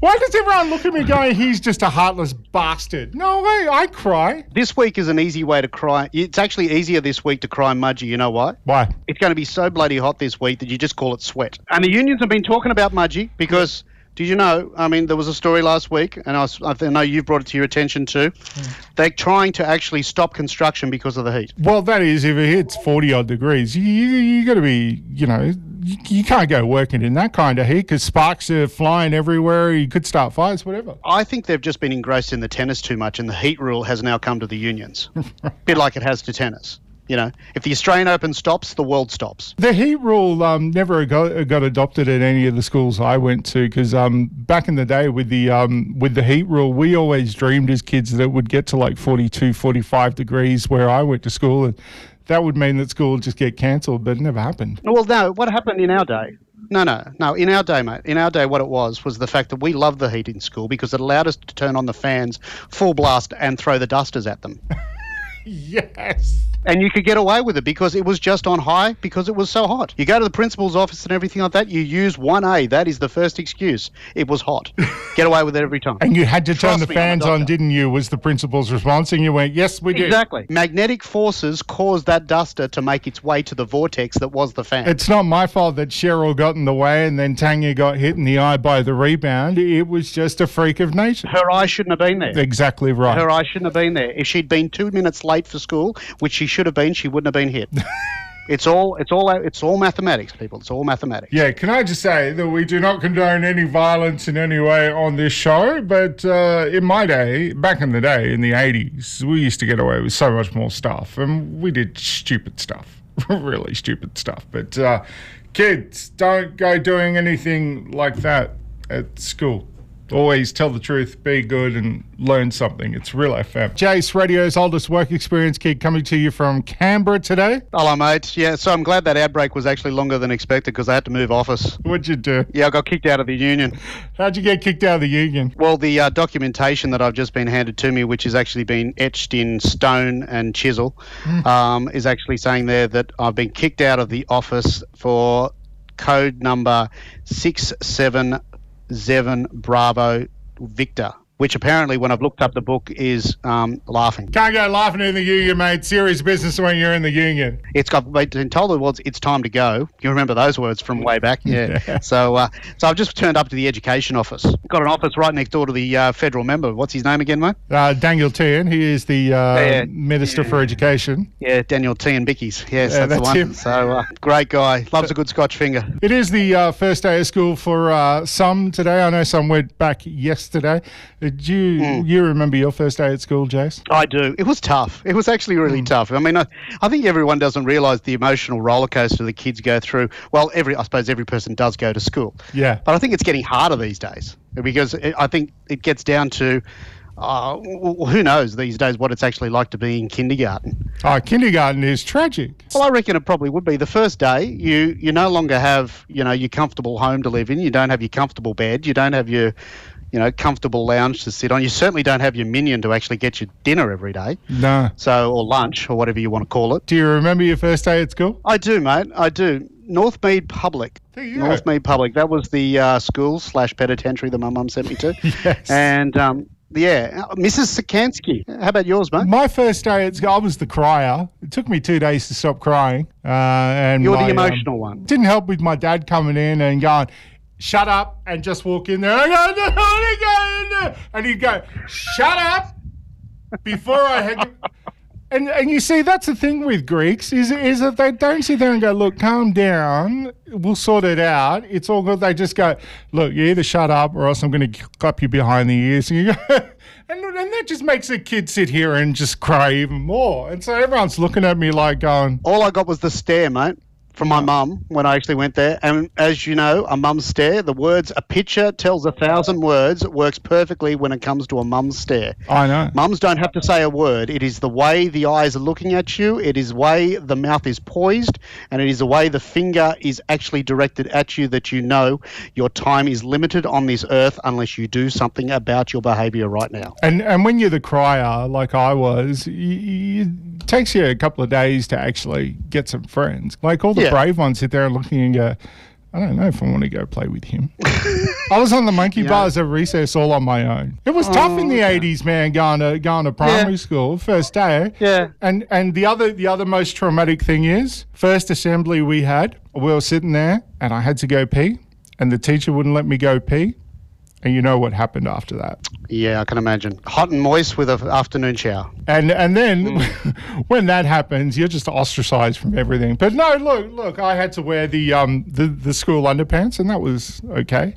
Why does everyone look at me going, he's just a heartless bastard? No way, I cry. This week is an easy way to cry. It's actually easier this week to cry Mudgee. You know why? Why? It's going to be so bloody hot this week that you just call it sweat. And the unions have been talking about Mudgee because. Did you know? I mean, there was a story last week, and I, was, I know you've brought it to your attention too. Hmm. They're trying to actually stop construction because of the heat. Well, that is, if it hits 40 odd degrees, you, you got to be, you know, you, you can't go working in that kind of heat because sparks are flying everywhere. You could start fires, whatever. I think they've just been engrossed in the tennis too much, and the heat rule has now come to the unions, bit like it has to tennis. You know, if the Australian Open stops, the world stops. The heat rule um, never got, got adopted at any of the schools I went to because um, back in the day with the um, with the heat rule, we always dreamed as kids that it would get to like 42, 45 degrees where I went to school, and that would mean that school would just get cancelled, but it never happened. Well, no, what happened in our day? No, no, no. In our day, mate, in our day, what it was was the fact that we loved the heat in school because it allowed us to turn on the fans full blast and throw the dusters at them. Yes. And you could get away with it because it was just on high because it was so hot. You go to the principal's office and everything like that, you use 1A. That is the first excuse. It was hot. Get away with it every time. And you had to turn Trust the me, fans on, didn't you? Was the principal's response, and you went, "Yes, we did." Exactly. Magnetic forces caused that duster to make its way to the vortex that was the fan. It's not my fault that Cheryl got in the way and then Tanya got hit in the eye by the rebound. It was just a freak of nature. Her eye shouldn't have been there. Exactly right. Her eye shouldn't have been there. If she'd been two minutes late for school, which she should have been, she wouldn't have been hit. it's all, it's all, it's all mathematics, people. It's all mathematics. Yeah, can I just say that we do not condone any violence in any way on this show, but uh, in my day, back in the day, in the 80s, we used to get away with so much more stuff, and we did stupid stuff, really stupid stuff. But uh, kids, don't go doing anything like that at school. Always tell the truth, be good, and learn something. It's Real FM. Jace, radio's oldest work experience kid, coming to you from Canberra today. Hello, mate. Yeah, so I'm glad that outbreak was actually longer than expected because I had to move office. What'd you do? Yeah, I got kicked out of the union. How'd you get kicked out of the union? Well, the uh, documentation that I've just been handed to me, which has actually been etched in stone and chisel, um, is actually saying there that I've been kicked out of the office for code number 677 Bravo Victor, which apparently, when I've looked up the book, is um, laughing. Can't go laughing in the union, mate. Serious business when you're in the union. It's got been told the words it's time to go. You remember those words from way back, yeah. So, uh, so I've just turned up to the education office. Got an office right next door to the uh, federal member. What's his name again, mate? Uh, Daniel Tehan, he is the uh, Yeah. Minister for Education. Yeah, Daniel T and Bickies. Yes, Yeah, that's, the one. him. So uh, great guy. Loves a good Scotch finger. It is the uh, first day of school for uh, some today. I know some went back yesterday. Did you Hmm. you remember your first day at school, Jace? I do. It was tough. It was actually really tough. I mean, I, I think everyone doesn't realise the emotional roller coaster the kids go through. Well, every I suppose every person does go to school. Yeah. But I think it's getting harder these days because it, I think it gets down to. Uh, who knows these days what it's actually like to be in kindergarten? Oh, kindergarten is tragic. Well, I reckon it probably would be. The first day, you you no longer have you know your comfortable home to live in. You don't have your comfortable bed. You don't have your you know comfortable lounge to sit on. You certainly don't have your minion to actually get you dinner every day. No. So or lunch or whatever you want to call it. Do you remember your first day at school? I do, mate. I do. Northmead Public. There you go. Northmead Public. That was the uh, school slash penitentiary that my mum sent me to. Yes. And um, yeah, Mrs. Sikansky. How about yours, mate? My first day at school, I was the crier. It took me two days to stop crying. Uh, and You're my, the um, emotional one. didn't help with my dad coming in and going, shut up, and just walk in there. I go, I don't want to go. And he'd go, shut up, before I had. And, and you see, that's the thing with Greeks is is that they don't sit there and go, look, calm down, we'll sort it out. It's all good. They just go, look, you either shut up or else I'm going to clap you behind the ears. And, you go, and, and that just makes the kid sit here and just cry even more. And so everyone's looking at me like going, All I got was the stare, mate. From my mum when I actually went there. And as you know, a mum's stare, the words "a picture tells a thousand words" works perfectly when it comes to a mum's stare. I know. Mums don't have to say a word. It is the way the eyes are looking at you. It is the way the mouth is poised, and it is the way the finger is actually directed at you that you know your time is limited on this earth unless you do something about your behaviour right now. And and when you're the crier, like I was, it takes you a couple of days to actually get some friends. Like all the Yeah. Brave ones sit there and looking and go, I don't know if I want to go play with him. I was on the monkey bars at recess all on my own. It was tough in the oh, eighties, man, going to going to primary school first day. Yeah. And and the other the other most traumatic thing is first assembly we had. We were sitting there and I had to go pee, and the teacher wouldn't let me go pee. And you know what happened after that. Yeah, I can imagine. Hot and moist with an afternoon shower. And and then when that happens, you're just ostracized from everything. But no, look, look, I had to wear the um the, the school underpants, and that was okay.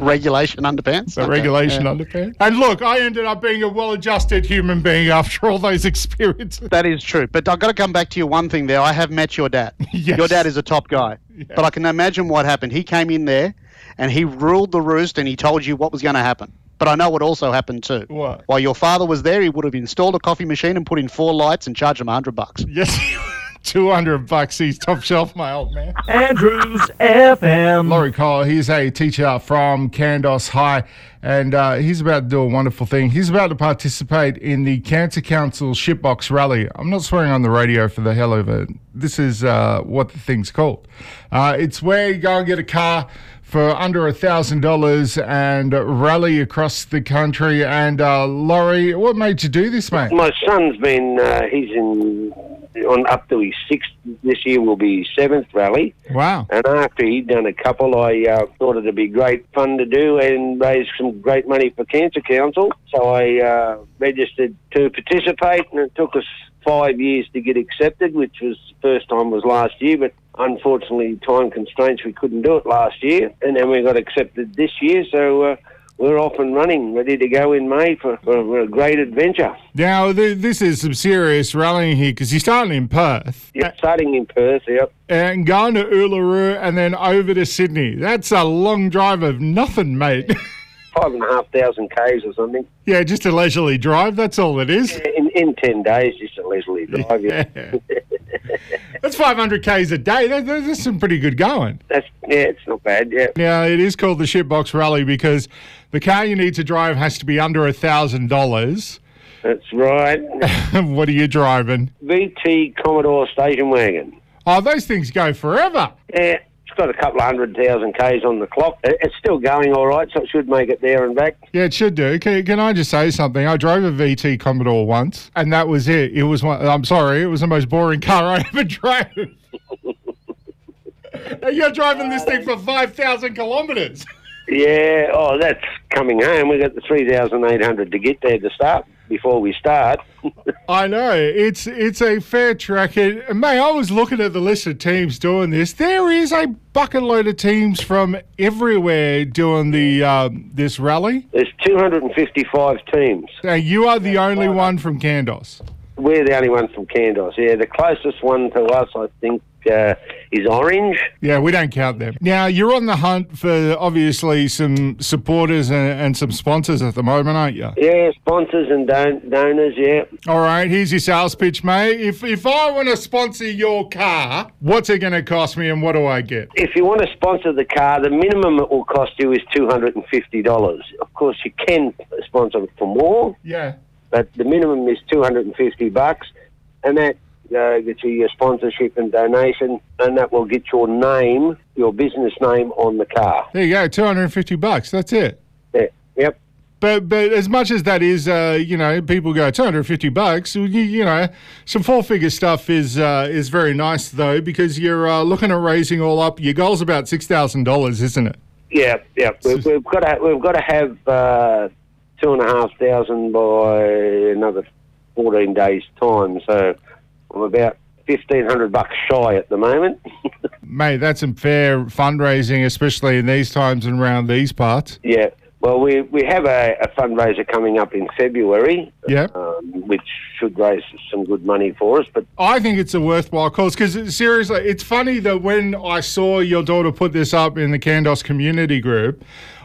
Regulation underpants. The Okay, regulation yeah. underpants. And look, I ended up being a well-adjusted human being after all those experiences. That is true. But I've got to come back to you one thing there. I have met your dad. Yes. Your dad is a top guy. But I can imagine what happened. He came in there and he ruled the roost and he told you what was going to happen. But I know what also happened too. What? While your father was there, he would have installed a coffee machine and put in four lights and charged him a hundred bucks. Yes. 200 bucks, he's top shelf, my old man. Andrews FM. Laurie Cole, he's a teacher from Kandos High, and uh, he's about to do a wonderful thing. He's about to participate in the Cancer Council Shitbox Rally. I'm not swearing on the radio for the hell of it. This is uh, what the thing's called. Uh, it's where you go and get a car for under a thousand dollars and rally across the country. And uh, Laurie, what made you do this, mate? My son's been, uh, he's in, on up to his sixth, this year will be his seventh rally. Wow. And after he'd done a couple, I uh, thought it'd be great fun to do and raise some great money for Cancer Council. So I uh, registered to participate, and it took us five years to get accepted, which was first time was last year, but unfortunately time constraints we couldn't do it last year, and then we got accepted this year. So. Uh, we're off and running, ready to go in May for, for a great adventure. Now, th- this is some serious rallying here because you're starting in Perth. Yep, starting in Perth, yep. and going to Uluru and then over to Sydney. That's a long drive of nothing, mate. Five and a half thousand Ks or something. yeah, just a leisurely drive. That's all it is. In, in 10 days, just a leisurely drive. Yeah. That's 500 k's a day. That, that- that's some pretty good going. That's, yeah, it's not bad, yeah. Now, it is called the Shitbox Rally because the car you need to drive has to be under a thousand dollars. That's right. What are you driving? VT Commodore station wagon. Oh, those things go forever. Yeah, it's got a couple of hundred thousand Ks on the clock. It's still going all right, so it should make it there and back. Yeah, it should do. Can, can I just say something? I drove a VT Commodore once, and that was it. It was one. I'm sorry, it was the most boring car I ever drove. And You're driving this thing for five thousand kilometres. Yeah, oh, that's coming home. we got the 3,800 to get there to start before we start. I know it's it's a fair track. And mate, I was looking at the list of teams doing this. There is a bucket load of teams from everywhere doing the um, this rally. There's 255 teams. And you are the only one from Kandos. We're the only one from Kandos. Yeah, the closest one to us, I think, uh, is Orange. Yeah, we don't count them. Now you're on the hunt for obviously some supporters and, and some sponsors at the moment, aren't you? Yeah, sponsors and don- donors, yeah. All right, here's your sales pitch, mate. If if I want to sponsor your car, what's it going to cost me, and what do I get? If you want to sponsor the car, the minimum it will cost you is $250. Of course, you can sponsor for more, Yeah. but the minimum is 250 bucks, and that uh, you your sponsorship and donation, and that will get your name, your business name on the car. There you go, two hundred and fifty bucks. That's it. Yeah. Yep. But but as much as that is, uh, you know, people go two hundred and fifty bucks. You, you know, some four figure stuff is uh, is very nice though because you're uh, looking at raising all up. Your goal's about six thousand dollars, isn't it? Yeah, yeah. We've, we've got to we've got to have uh, two and a half thousand by another fourteen days' time. So I'm about fifteen hundred bucks shy at the moment. Mate, that's some fair fundraising, especially in these times and around these parts. yeah, Well, we, we have a, a fundraiser coming up in February, Yeah. um, which should raise some good money for us. But I think it's a worthwhile cause because seriously, it's funny that when I saw your daughter put this up in the Kandos community group,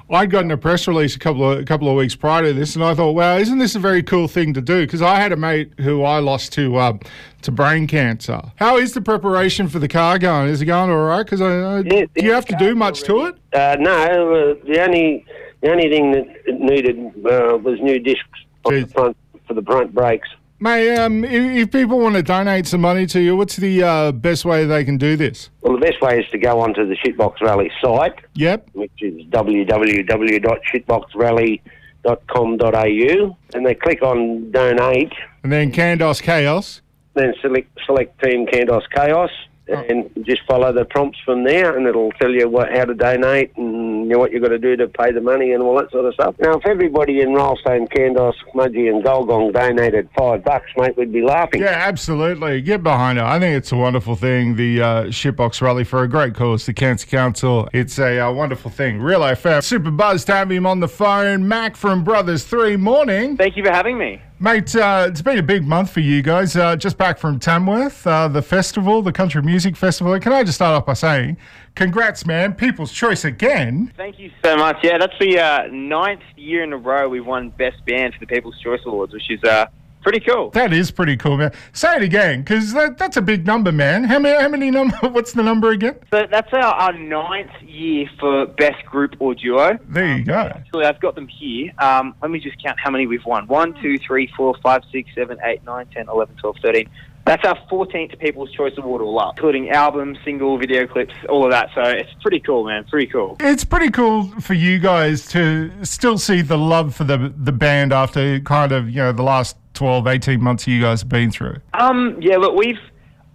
I'd gotten a press release a couple of a couple of weeks prior to this, and I thought, wow, isn't this a very cool thing to do? Because I had a mate who I lost to uh, to brain cancer. How is the preparation for the car going? Is it going all right? Because I, I do you have to do much to it? uh, no, uh, the only the only thing that it needed uh, was new discs on the front for the front brakes. Mate, um, if, people want to donate some money to you, what's the uh, best way they can do this? Well, the best way is to go onto the Shitbox Rally site. Yep. Which is www.shitboxrally.com.au, and they click on donate. And then Kandos Chaos. Then select select Team Kandos Chaos, and just follow the prompts from there, and it'll tell you what how to donate and you know, what you've got to do to pay the money and all that sort of stuff. Now, if everybody in Rylstone, Kandos, Mudgee, and Gulgong donated five bucks, mate, we'd be laughing. Yeah, absolutely. Get behind it. I think it's a wonderful thing, the uh, Shitbox Rally for a great cause, the Cancer Council. It's a uh, wonderful thing. Real FM. Super buzz to have him on the phone. Mac from Brothers 3 Morning. Thank you for having me. Mate, uh, it's been a big month for you guys. Uh, just back from Tamworth, uh, the festival, the Country Music Festival. Can I just start off by saying, congrats, man. People's Choice again. Thank you so much. Yeah, that's the uh, ninth year in a row we've won Best Band for the People's Choice Awards, which is uh, pretty cool. That is pretty cool, man. Say it again, because that, that's a big number, man. How many? How many number? What's the number again? So that's our, our ninth year for Best Group or Duo. There you go. Actually, I've got them here. Um, let me just count how many we've won. 1, 2, 3, 4, 5, 6, 7, 8, 9, 10, 11, 12, 13. That's our 14th People's Choice Award all up, including albums, single, video clips, all of that. So it's pretty cool, man. Pretty cool. It's pretty cool for you guys to still see the love for the the band after kind of, you know, the last 12, 18 months you guys have been through. Um, yeah, look, we've,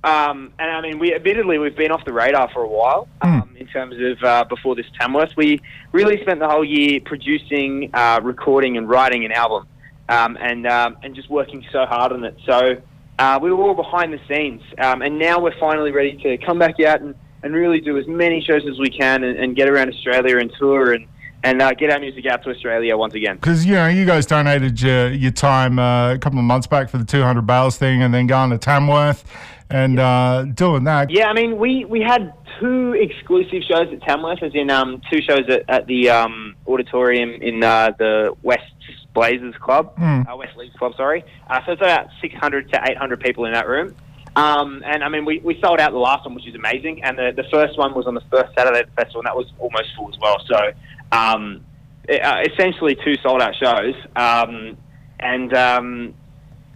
um, and I mean, we admittedly we've been off the radar for a while um, in terms of uh, before this Tamworth. We really spent the whole year producing, uh, recording, and writing an album, um, and um, and just working so hard on it. So uh, we were all behind the scenes, um, and now we're finally ready to come back out and, and really do as many shows as we can and, and get around Australia and tour and. And uh, get our music out to Australia once again. Because, you know, you guys donated your, your time uh, a couple of months back for the 200 Bales thing and then going to Tamworth and uh, doing that. Yeah, I mean, we, we had two exclusive shows at Tamworth, as in um, two shows at, at the um, auditorium in uh, the West Blazers Club, Mm. uh, West Leagues Club, sorry. Uh, so it's about 600 to 800 people in that room. Um, and I mean, we, we sold out the last one, which is amazing. And the, the first one was on the first Saturday of the festival, and that was almost full as well. So um, it, uh, essentially two sold out shows. Um, and um,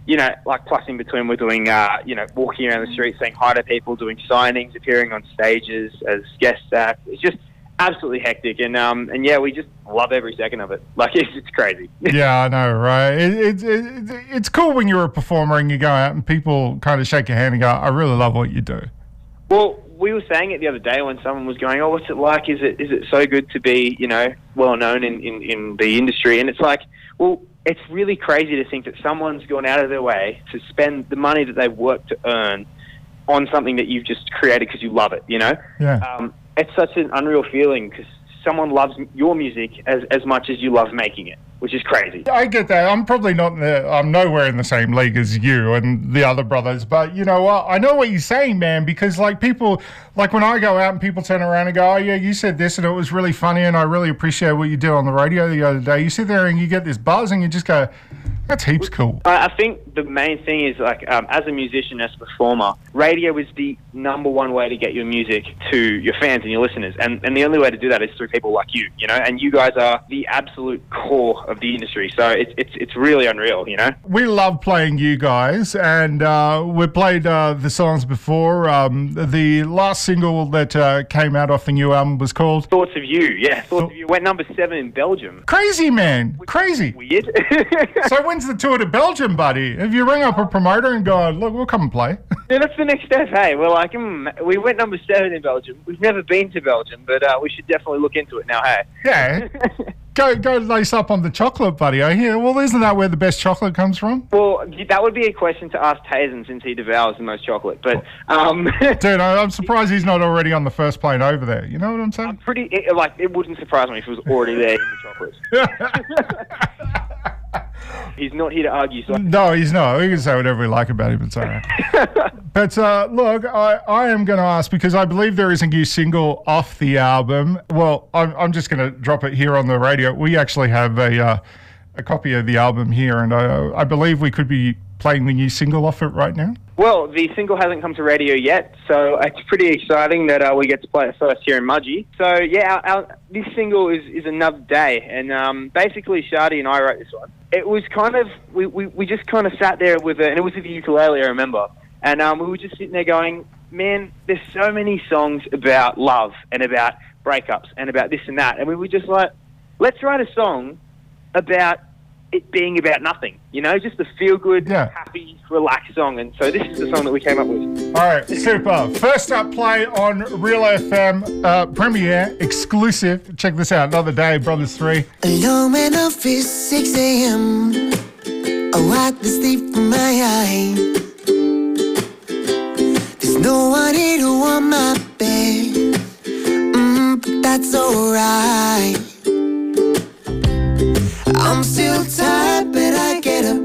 you know, like plus in between, we're doing, uh, you know, walking around the streets, saying hi to people, doing signings, appearing on stages as guest acts. It's just absolutely hectic, and um, and yeah, we just love every second of it. Like it's, it's crazy. yeah, I know, right? It, it, it, it's cool when you're a performer and you go out and people kind of shake your hand and go, I really love what you do. Well, we were saying it the other day when someone was going, "Oh, what's it like? Is it is it so good to be, you know, well known in, in, in the industry?" And it's like, well, it's really crazy to think that someone's gone out of their way to spend the money that they've worked to earn on something that you've just created because you love it. You know, Yeah. um, it's such an unreal feeling because someone loves your music as as much as you love making it, which is crazy. I get that. I'm probably not in the, I'm nowhere in the same league as you and the other brothers, but you know what? I know what you're saying, man, because like people, like when I go out and people turn around and go, oh yeah, you said this and it was really funny and I really appreciate what you did on the radio the other day. You sit there and you get this buzz and you just go, that's heaps cool. I I think the main thing is like um, as a musician, as a performer, radio is the number one way to get your music to your fans and your listeners, and and the only way to do that is through people like you, you know. And you guys are the absolute core of the industry, so it's it's it's really unreal, you know. We love playing you guys, and uh, we played uh, the songs before. Um, the last single that uh, came out off the new album was called Thoughts of You, yeah, Thoughts of You went number seven in Belgium. Crazy Man. Crazy. Weird. so the tour to Belgium, buddy? If you ring up a promoter and go, look, we'll come and play. Yeah, that's the next step. Hey, we're like, we went number seven in Belgium. We've never been to Belgium, but uh, we should definitely look into it now. Hey. Yeah. go go lace up on the chocolate, buddy. I hear. Well, isn't that where the best chocolate comes from? Well, that would be a question to ask Tazen since he devours the most chocolate. But um, Dude, I, I'm surprised he's not already on the first plane over there. You know what I'm saying? pretty it, like it wouldn't surprise me if he was already there in the chocolate. He's not here to argue. So No, he's not. We can say whatever we like about him. It's all right. but uh, look, I, I am going to ask because I believe there is a new single off the album. Well, I'm, I'm just going to drop it here on the radio. We actually have a uh, a copy of the album here, and I, I believe we could be playing the new single off it right now. Well, the single hasn't come to radio yet, so it's pretty exciting that uh, we get to play it first here in Mudgee. So yeah, our, our, this single is, is another day, and um, basically Shardy and I wrote this one. It was kind of we, we, we just kind of sat there with it, and it was with the ukulele, I remember, and um, we were just sitting there going, man, there's so many songs about love and about breakups and about this and that, and we were just like, let's write a song about it being about nothing, you know, just a feel good, happy, relaxed song. And so this is the song that we came up with. All right, super. First up, play on Real FM uh, premiere exclusive. Check this out. Another day, Brothers Three. Alone when I feel 6 a.m. I wipe the sleep from my eyes. There's no one here to warm my bed. Mm, but that's alright. I'm still tired, but I get up.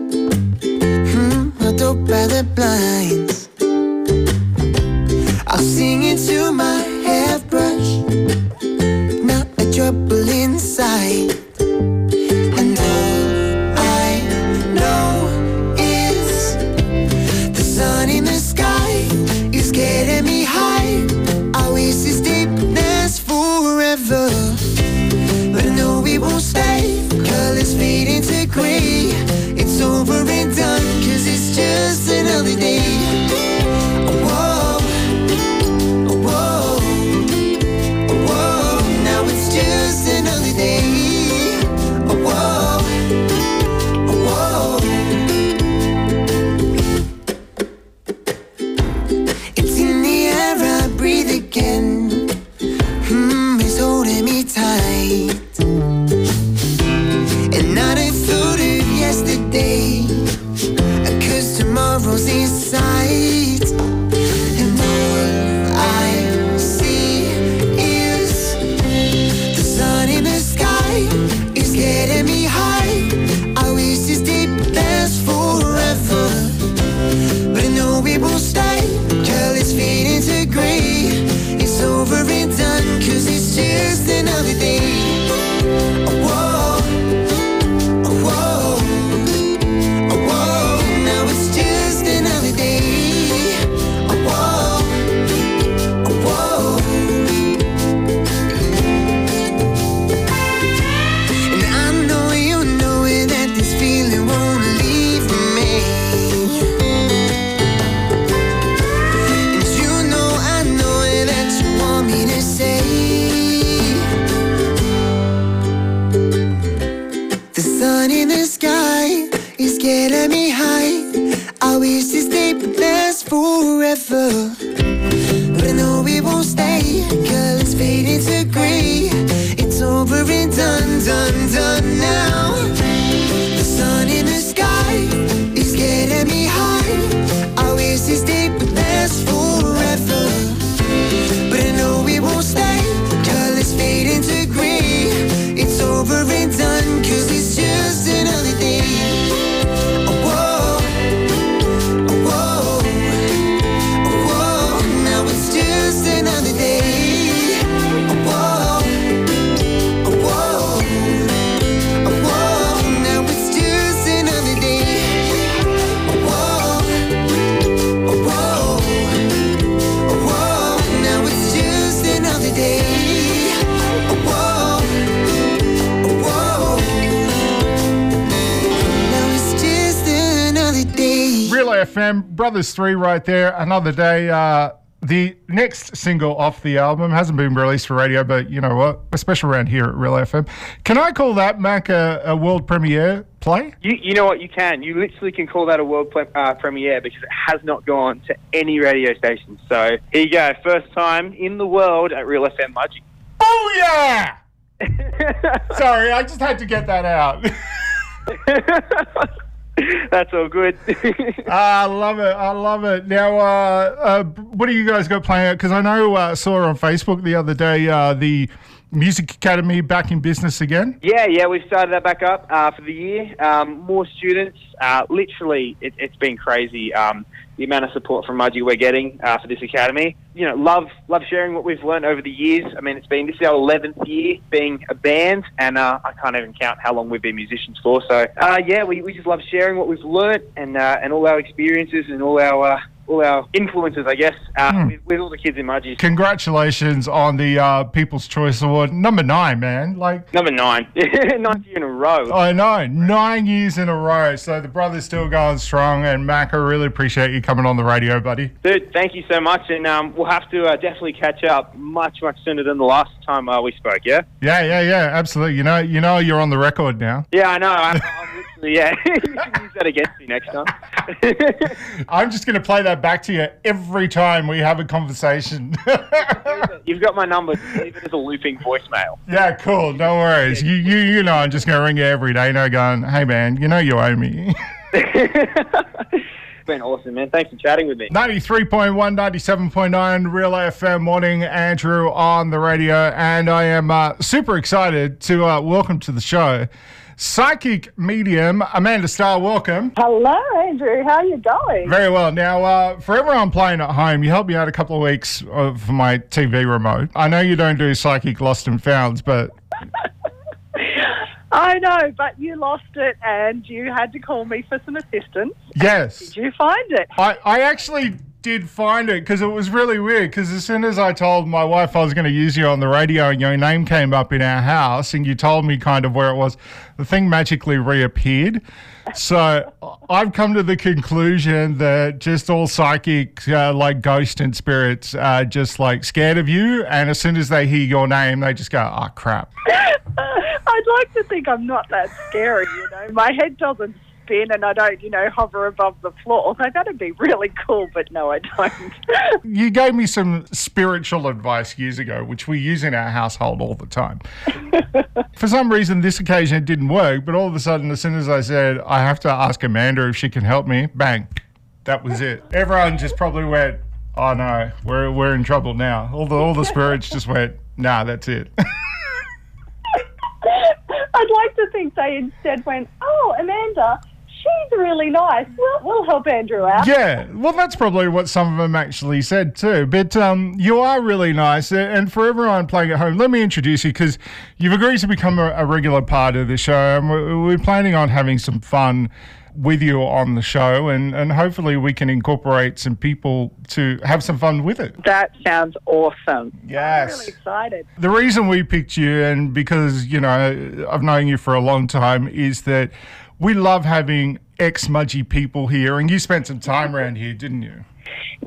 Hmm, I don't by the blinds. FM, Brothers 3 right there. Another day. Uh, the next single off the album hasn't been released for radio, but you know what? We're special around here at Real FM. Can I call that, Mac, a, a world premiere play? You, you know what? You can. You literally can call that a world pre- uh, premiere because it has not gone to any radio station. So here you go. First time in the world at Real FM Mudgee. Oh, yeah! Sorry, I just had to get that out. That's all good. I love it. I love it. Now, uh, uh, what do you guys got playing? Because I know uh, saw on Facebook the other day uh, the Music Academy back in business again. Yeah, yeah, we've started that back up uh, for the year. Um, more students. Uh, literally, it, it's been crazy. Um, the amount of support from Mudgee we're getting uh, for this academy. You know, love love sharing what we've learned over the years. I mean, it's been this is our eleventh year being a band, and uh, I can't even count how long we've been musicians for. So, uh, yeah, we, we just love sharing what we've learnt and uh, and all our experiences and all our all our influences, I guess, uh, Hmm. with, with all the kids in Mudgee. Congratulations on the uh, People's Choice Award, number nine, man. Like Number nine, ninth year in a row. I know, nine years in a row. So the brother's still going strong. And Mac, I really appreciate you coming on the radio, buddy. Dude, thank you so much, and um, we'll have to uh, definitely catch up much, much sooner than the last time uh, we spoke. Yeah. Yeah, yeah, yeah, absolutely. You know, you know, you're on the record now. Yeah, I know. I'm, I'm yeah. you can use that against me next time. I'm just going to play that back to you every time we have a conversation. You've got my number. Leave it as a looping voicemail. yeah, cool. No worries. You, you, you know, I'm just going to ring you every day. No, going, hey man, you know you owe me. It's been awesome, man. Thanks for chatting with me. 93.1, 97.9 Real AFM morning. Andrew on the radio, and I am uh, super excited to uh, welcome to the show psychic medium Amanda Starr. Welcome. Hello, Andrew. How are you going? Very well. Now, uh, for everyone playing at home, you helped me out a couple of weeks for my TV remote. I know you don't do psychic lost and founds, but I know, but you lost it and you had to call me for some assistance. yes. Did you find it? I, I actually did find it because it was really weird. Because as soon as I told my wife I was going to use you on the radio and your name came up in our house and you told me kind of where it was, the thing magically reappeared. So I've come to the conclusion that just all psychics, uh, like ghosts and spirits, are just like scared of you. And as soon as they hear your name, they just go, oh, crap. I'd like to think I'm not that scary, you know. My head doesn't spin and I don't, you know, hover above the floor. So that'd be really cool, but no, I don't. You gave me some spiritual advice years ago, which we use in our household all the time. For some reason, this occasion it didn't work, but all of a sudden, as soon as I said, I have to ask Amanda if she can help me, bang, that was it. Everyone just probably went, oh no, we're, we're in trouble now. All the, all the spirits just went, nah, that's it. I'd like to think they instead went, oh, Amanda, she's really nice. We'll, we'll help Andrew out. Yeah, well, that's probably what some of them actually said too. But um, you are really nice. And for everyone playing at home, let me introduce you because you've agreed to become a, a regular part of the show. And we're, we're planning on having some fun with you on the show. And, and hopefully we can incorporate some people to have some fun with it. That sounds awesome. Yes. I'm really excited. The reason we picked you, and because, you know, I've known you for a long time, is that we love having ex Mudgee people here. And you spent some time around here, didn't you?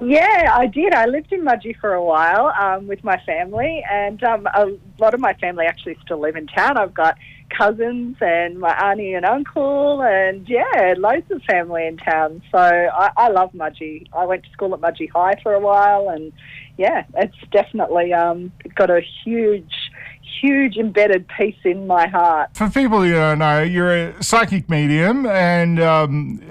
Yeah, I did. I lived in Mudgee for a while um, with my family, and um, a lot of my family actually still live in town. I've got cousins and my auntie and uncle, and yeah, loads of family in town. So I, I love Mudgee. I went to school at Mudgee High for a while, and yeah, it's definitely um, got a huge, huge embedded piece in my heart. For people who don't know, you're a psychic medium and um,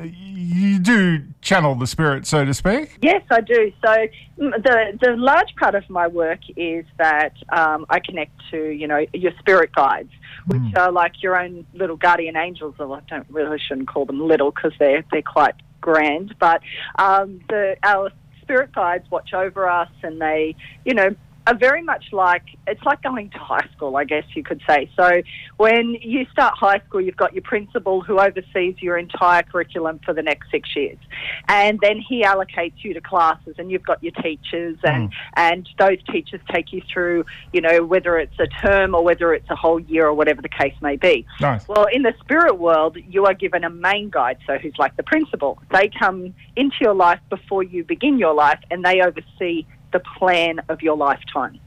you do channel the spirit, so to speak. Yes, I do. So mm, the the large part of my work is that um, I connect to you know your spirit guides, which are like your own little guardian angels. Or I don't really shouldn't call them little because they're they're quite grand, but um, the our spirit guides watch over us and they you know are very much like it's like going to high school, I guess you could say. So when you start high school, you've got your principal who oversees your entire curriculum for the next six years, and then he allocates you to classes, and you've got your teachers, and hmm. and those teachers take you through, you know, whether it's a term or whether it's a whole year or whatever the case may be. Nice. Well, in the spirit world, you are given a main guide, so who's like the principal. They come into your life before you begin your life, and they oversee the plan of your lifetime.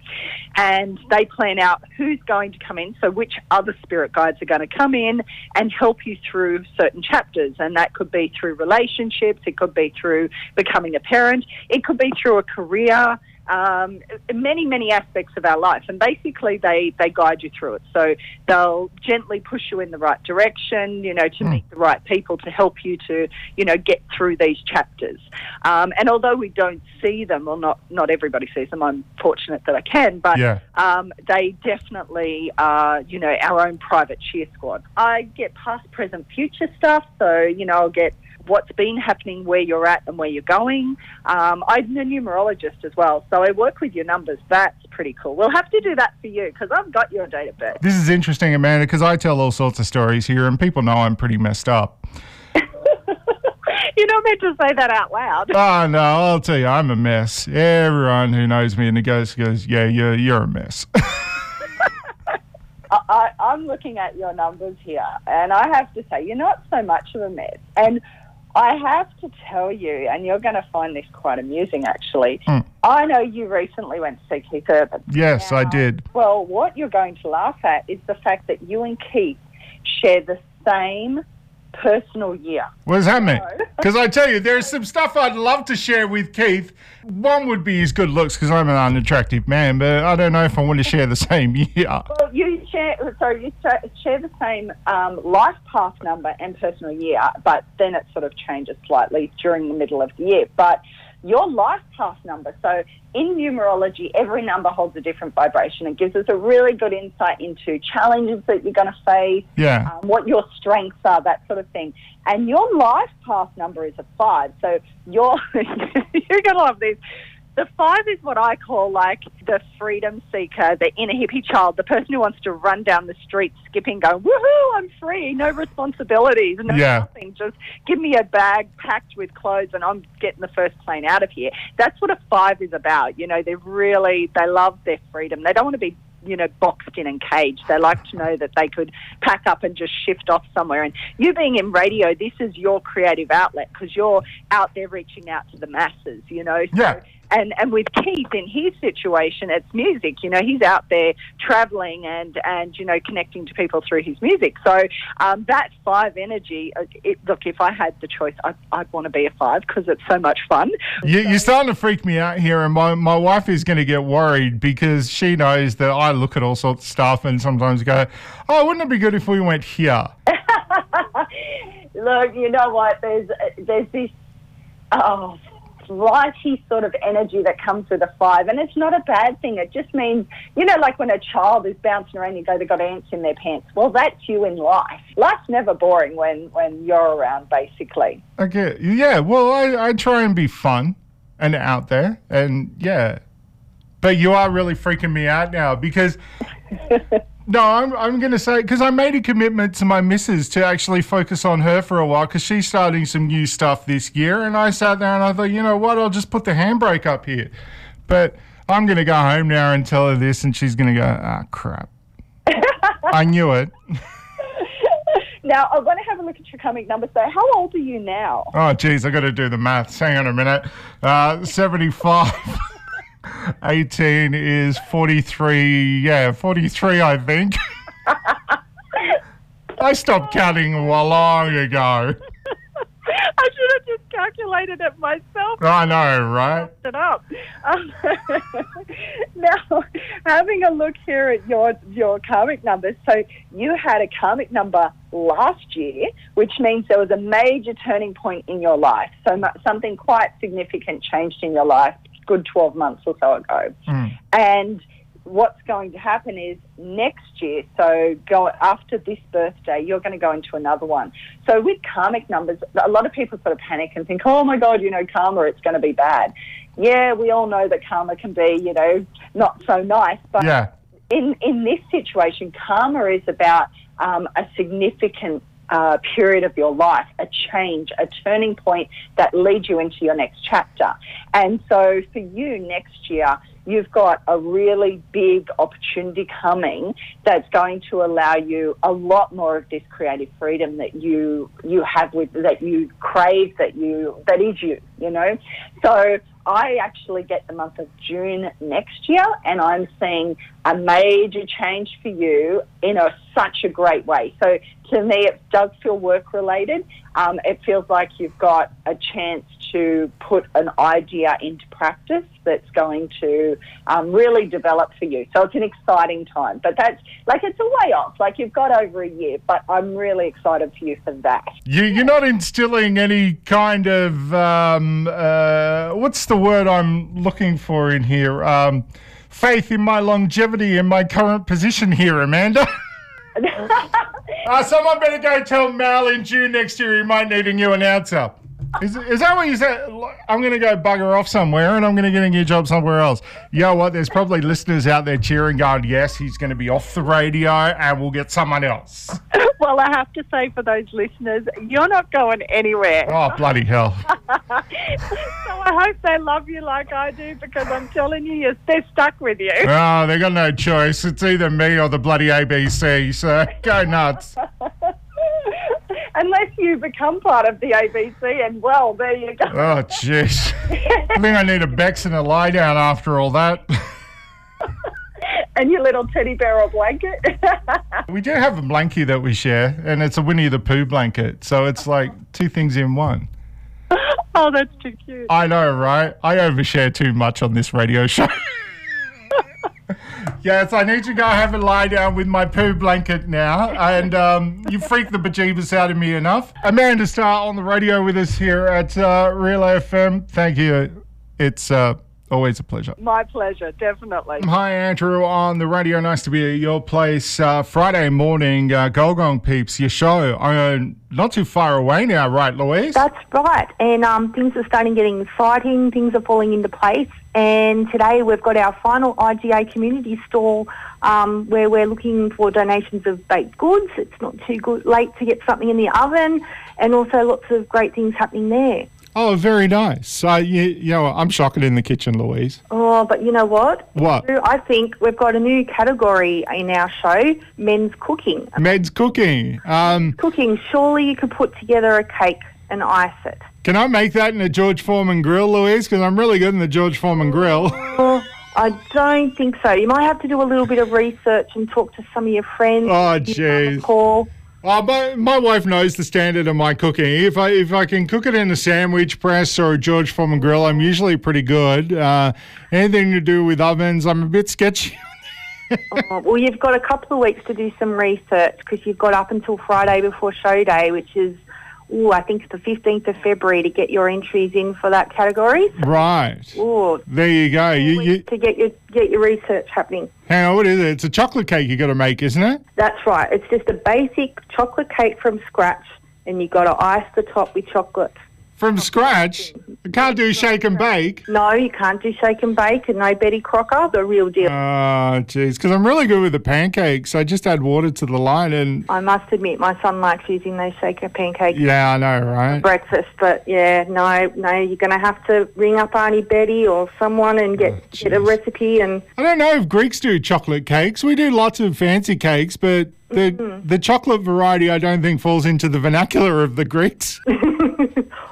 And they plan out who's going to come in, so which other spirit guides are going to come in and help you through certain chapters. And that could be through relationships, it could be through becoming a parent, it could be through a career. Um, many, many aspects of our life. And basically, they, they guide you through it. So they'll gently push you in the right direction, you know, to Hmm. meet the right people to help you to, you know, get through these chapters. Um, and although we don't see them, well, not, not everybody sees them, I'm fortunate that I can, but Yeah. um, they definitely are, you know, our own private cheer squad. I get past, present, future stuff. So, you know, I'll get what's been happening, where you're at, and where you're going. Um, I'm a numerologist as well, so I work with your numbers. That's pretty cool. We'll have to do that for you because I've got your date of birth. This is interesting, Amanda, because I tell all sorts of stories here, and people know I'm pretty messed up. You're not meant to say that out loud. Oh no, I'll tell you, I'm a mess. Everyone who knows me and the goes goes, yeah, you're you're a mess. I, I, I'm looking at your numbers here, and I have to say, you're not so much of a mess. And I have to tell you, and you're going to find this quite amusing, actually. Hmm. I know you recently went to see Keith Urban. yes, I did. Well, what you're going to laugh at is the fact that you and Keith share the same personal year. What does that mean? Because I tell you, there's some stuff I'd love to share with Keith. One would be his good looks, because I'm an unattractive man, but I don't know if I want to share the same year. Well, you share, sorry, you share, share the same um, life path number and personal year, but then it sort of changes slightly during the middle of the year. But your life path number, so in numerology, every number holds a different vibration. It gives us a really good insight into challenges that you're going to face, Yeah. um, what your strengths are, that sort of thing. And your life path number is a five. So you're, you're going to love this. The five is what I call like the freedom seeker, the inner hippie child, the person who wants to run down the street skipping, going, woohoo, I'm free, no responsibilities, no Yeah. nothing. Just give me a bag packed with clothes and I'm getting the first plane out of here. That's what a five is about. You know, they really, they love their freedom. They don't want to be you know, boxed in and caged. They like to know that they could pack up and just shift off somewhere. And you being in radio, this is your creative outlet because you're out there reaching out to the masses, you know. So, Yeah. And, and with Keith in his situation, it's music. You know, he's out there traveling and, and you know connecting to people through his music. So um, that five energy. uh, It, look, if I had the choice, I'd, I'd want to be a five because it's so much fun. You, you're starting to freak me out here, and my, my wife is going to get worried because she knows that I look at all sorts of stuff and sometimes go, oh, wouldn't it be good if we went here? Look, you know what? There's there's this oh flighty sort of energy that comes with a five, and it's not a bad thing. It just means you know, like when a child is bouncing around, you go, they've got ants in their pants. Well, that's you in life. Life's never boring when when you're around, basically. Okay, yeah, well, I, I try and be fun and out there, and yeah. But you are really freaking me out now because. No, I'm, I'm going to say, because I made a commitment to my missus to actually focus on her for a while because she's starting some new stuff this year. And I sat there and I thought, you know what, I'll just put the handbrake up here. But I'm going to go home now and tell her this, and she's going to go, ah, crap. I knew it. Now, I want to have a look at your karmic number. So, how old are you now? Oh, geez, I got to do the maths. Hang on a minute. Uh, 75. 18 is 43. Yeah, 43, I think. I stopped counting a long ago. I should have just calculated it myself. I know, right? it up. Um, now, having a look here at your your karmic numbers, so you had a karmic number last year, which means there was a major turning point in your life. So something quite significant changed in your life, good twelve months or so ago, and what's going to happen is next year, so go after this birthday, you're going to go into another one. So with karmic numbers, a lot of people sort of panic and think, oh my God, you know, karma, it's going to be bad. Yeah, we all know that karma can be, you know, not so nice, but Yeah. in in this situation, karma is about um, a significant uh, period of your life, a change, a turning point that leads you into your next chapter. And so for you next year, you've got a really big opportunity coming that's going to allow you a lot more of this creative freedom that you you have with that you crave that you that is you you know so I actually get the month of June next year, and I'm seeing a major change for you in a such a great way. So to me, it does feel work related. Um, it feels like you've got a chance to put an idea into practice that's going to um, really develop for you. So it's an exciting time. But that's like it's a way off. Like you've got over a year, but I'm really excited for you for that. You, you're not instilling any kind of um, uh, what's the word I'm looking for in here? Um, faith in my longevity in my current position here, Amanda. uh, someone better go tell Mal in June next year he might need a new announcer. Is, is that what you said? I'm going to go bugger off somewhere and I'm going to get a new job somewhere else. You know what? There's probably listeners out there cheering, going, yes, he's going to be off the radio and we'll get someone else. well, I have to say for those listeners, you're not going anywhere. Oh, bloody hell. so I hope they love you like I do because I'm telling you, you're, they're stuck with you. Oh, they got no choice. It's either me or the bloody ABC, so go nuts. Unless you become part of the ABC, and well, there you go. Oh, jeez. I think I need a Bex and a lie down after all that. and your little teddy bear or blanket. We do have a blankie that we share, and it's a Winnie the Pooh blanket. So it's like two things in one. oh, that's too cute. I know, right? I overshare too much on this radio show. yes, I need to go have a lie down with my poo blanket now. And um, you freaked the bejeebus out of me enough. Amanda Starr on the radio with us here at uh, Real FM. Thank you. It's uh, always a pleasure. My pleasure, definitely. Hi, Andrew, on the radio. Nice to be at your place. Uh, Friday morning, uh, Gulgong Peeps, your show. Uh, not too far away now, right, Louise? That's right. And um, things are starting getting exciting. Things are falling into place. And today we've got our final IGA community stall um, where we're looking for donations of baked goods. It's not too good, late to get something in the oven, and also lots of great things happening there. Oh, very nice. Uh, you, you know, I'm shocking in the kitchen, Louise. Oh, but you know what? What? I think we've got a new category in our show: men's cooking. Men's cooking. Um, Cooking. Surely you could put together a cake and ice it. can I make that in a George Foreman grill, Louise? Because I'm really good in the George Foreman grill. Oh, I don't think so. You might have to do a little bit of research and talk to some of your friends. Oh, Give them a jeez. Call. Oh, my, my wife knows the standard of my cooking. If I if I can cook it in a sandwich press or a George Foreman grill, I'm usually pretty good. Uh, anything to do with ovens, I'm a bit sketchy. Oh, well, you've got a couple of weeks to do some research because you've got up until Friday before show day, which is, oh, I think it's the 15th of February to get your entries in for that category. right. Oh, There you go. You, you to get your get your research happening. hang on. What is it? It's a chocolate cake you got to make, isn't it? That's right. It's just a basic chocolate cake from scratch, and you got to ice the top with chocolate. From scratch. I can't do shake and bake. No, you can't do shake and bake, and no Betty Crocker, the real deal. Oh, jeez. Because I'm really good with the pancakes. I just add water to the line and. I must admit, my son likes using those shaker pancakes. Yeah, I know, right? breakfast. But yeah, no, no, you're going to have to ring up Auntie Betty or someone and get get a recipe. And I don't know if Greeks do chocolate cakes. We do lots of fancy cakes, but the Mm-hmm. the chocolate variety I don't think falls into the vernacular of the Greeks.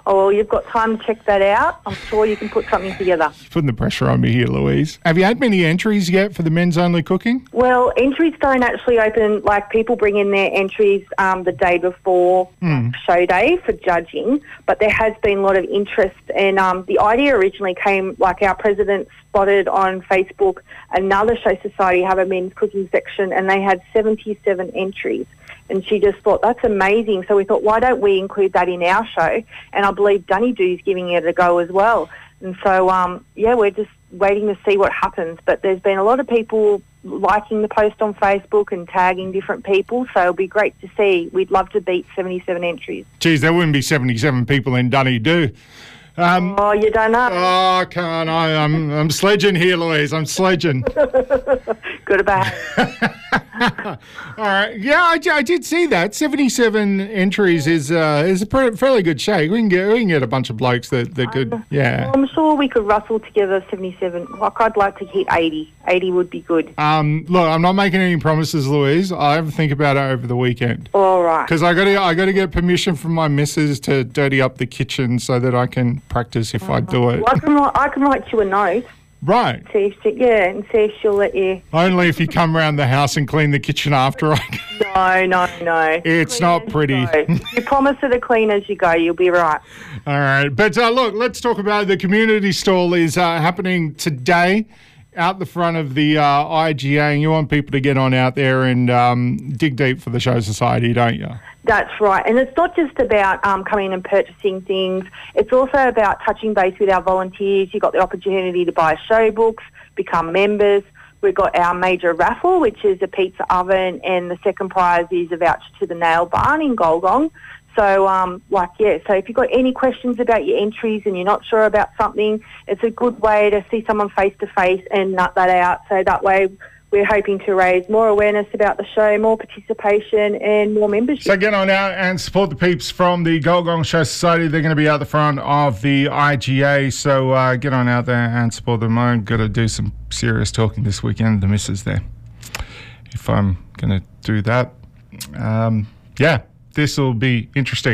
oh well, you've got time to check that out. I'm sure you can put something together. Putting the pressure on me here, Louise. Have you had many entries yet for the men's only cooking? Well, entries don't actually open. Like people bring in their entries um, the day before Hmm. show day for judging, but there has been a lot of interest. And um, the idea originally came like our president spotted on Facebook another show society have a men's cooking section, and they had 77 entries. And she just thought that's amazing. So we thought, why don't we include that in our show? And I believe Dunedoo's giving it a go as well. And so, um, yeah, we're just waiting to see what happens. But there's been a lot of people liking the post on Facebook and tagging different people. So it'll be great to see. We'd love to beat 77 entries. Geez, there wouldn't be 77 people in Dunedoo. Um, oh, you don't know. Oh, can't I, I'm, I'm sledging here, Louise. I'm sledging. Good about All right. Yeah, I, I did see that. 77 entries is uh, is a pretty, fairly good shake. We can get we can get a bunch of blokes that, that could, yeah. I'm sure we could rustle together 77. Like, I'd like to hit 80. 80 would be good. Um, look, I'm not making any promises, Louise. I'll have a think about it over the weekend. All right. Because I got to, I got to get permission from my missus to dirty up the kitchen so that I can practice if I do it. Well, I, can, I can write you a note. Right. See if she, yeah, and see if she'll let you. Only if you come around the house and clean the kitchen after. I. No, no, no. It's not pretty. you promise her to clean as you go. You'll be right. All right, but uh, look, let's talk about the community stall is uh, happening today out the front of the uh, IGA, and you want people to get on out there and um, dig deep for the Show Society, don't you? That's right. And it's not just about um, coming and purchasing things. It's also about touching base with our volunteers. You've got the opportunity to buy show books, become members. We've got our major raffle, which is a pizza oven, and the second prize is a voucher to the nail barn in Gulgong. So, um, like, yeah, so if you've got any questions about your entries and you're not sure about something, it's a good way to see someone face to face and nut that out. So that way we're hoping to raise more awareness about the show, more participation and more membership. So get on out and support the peeps from the Gulgong Show Society. They're going to be out the front of the IGA, so uh, get on out there and support them. I'm going to do some serious talking this weekend. The missus there, if I'm going to do that. Um, yeah, this will be interesting.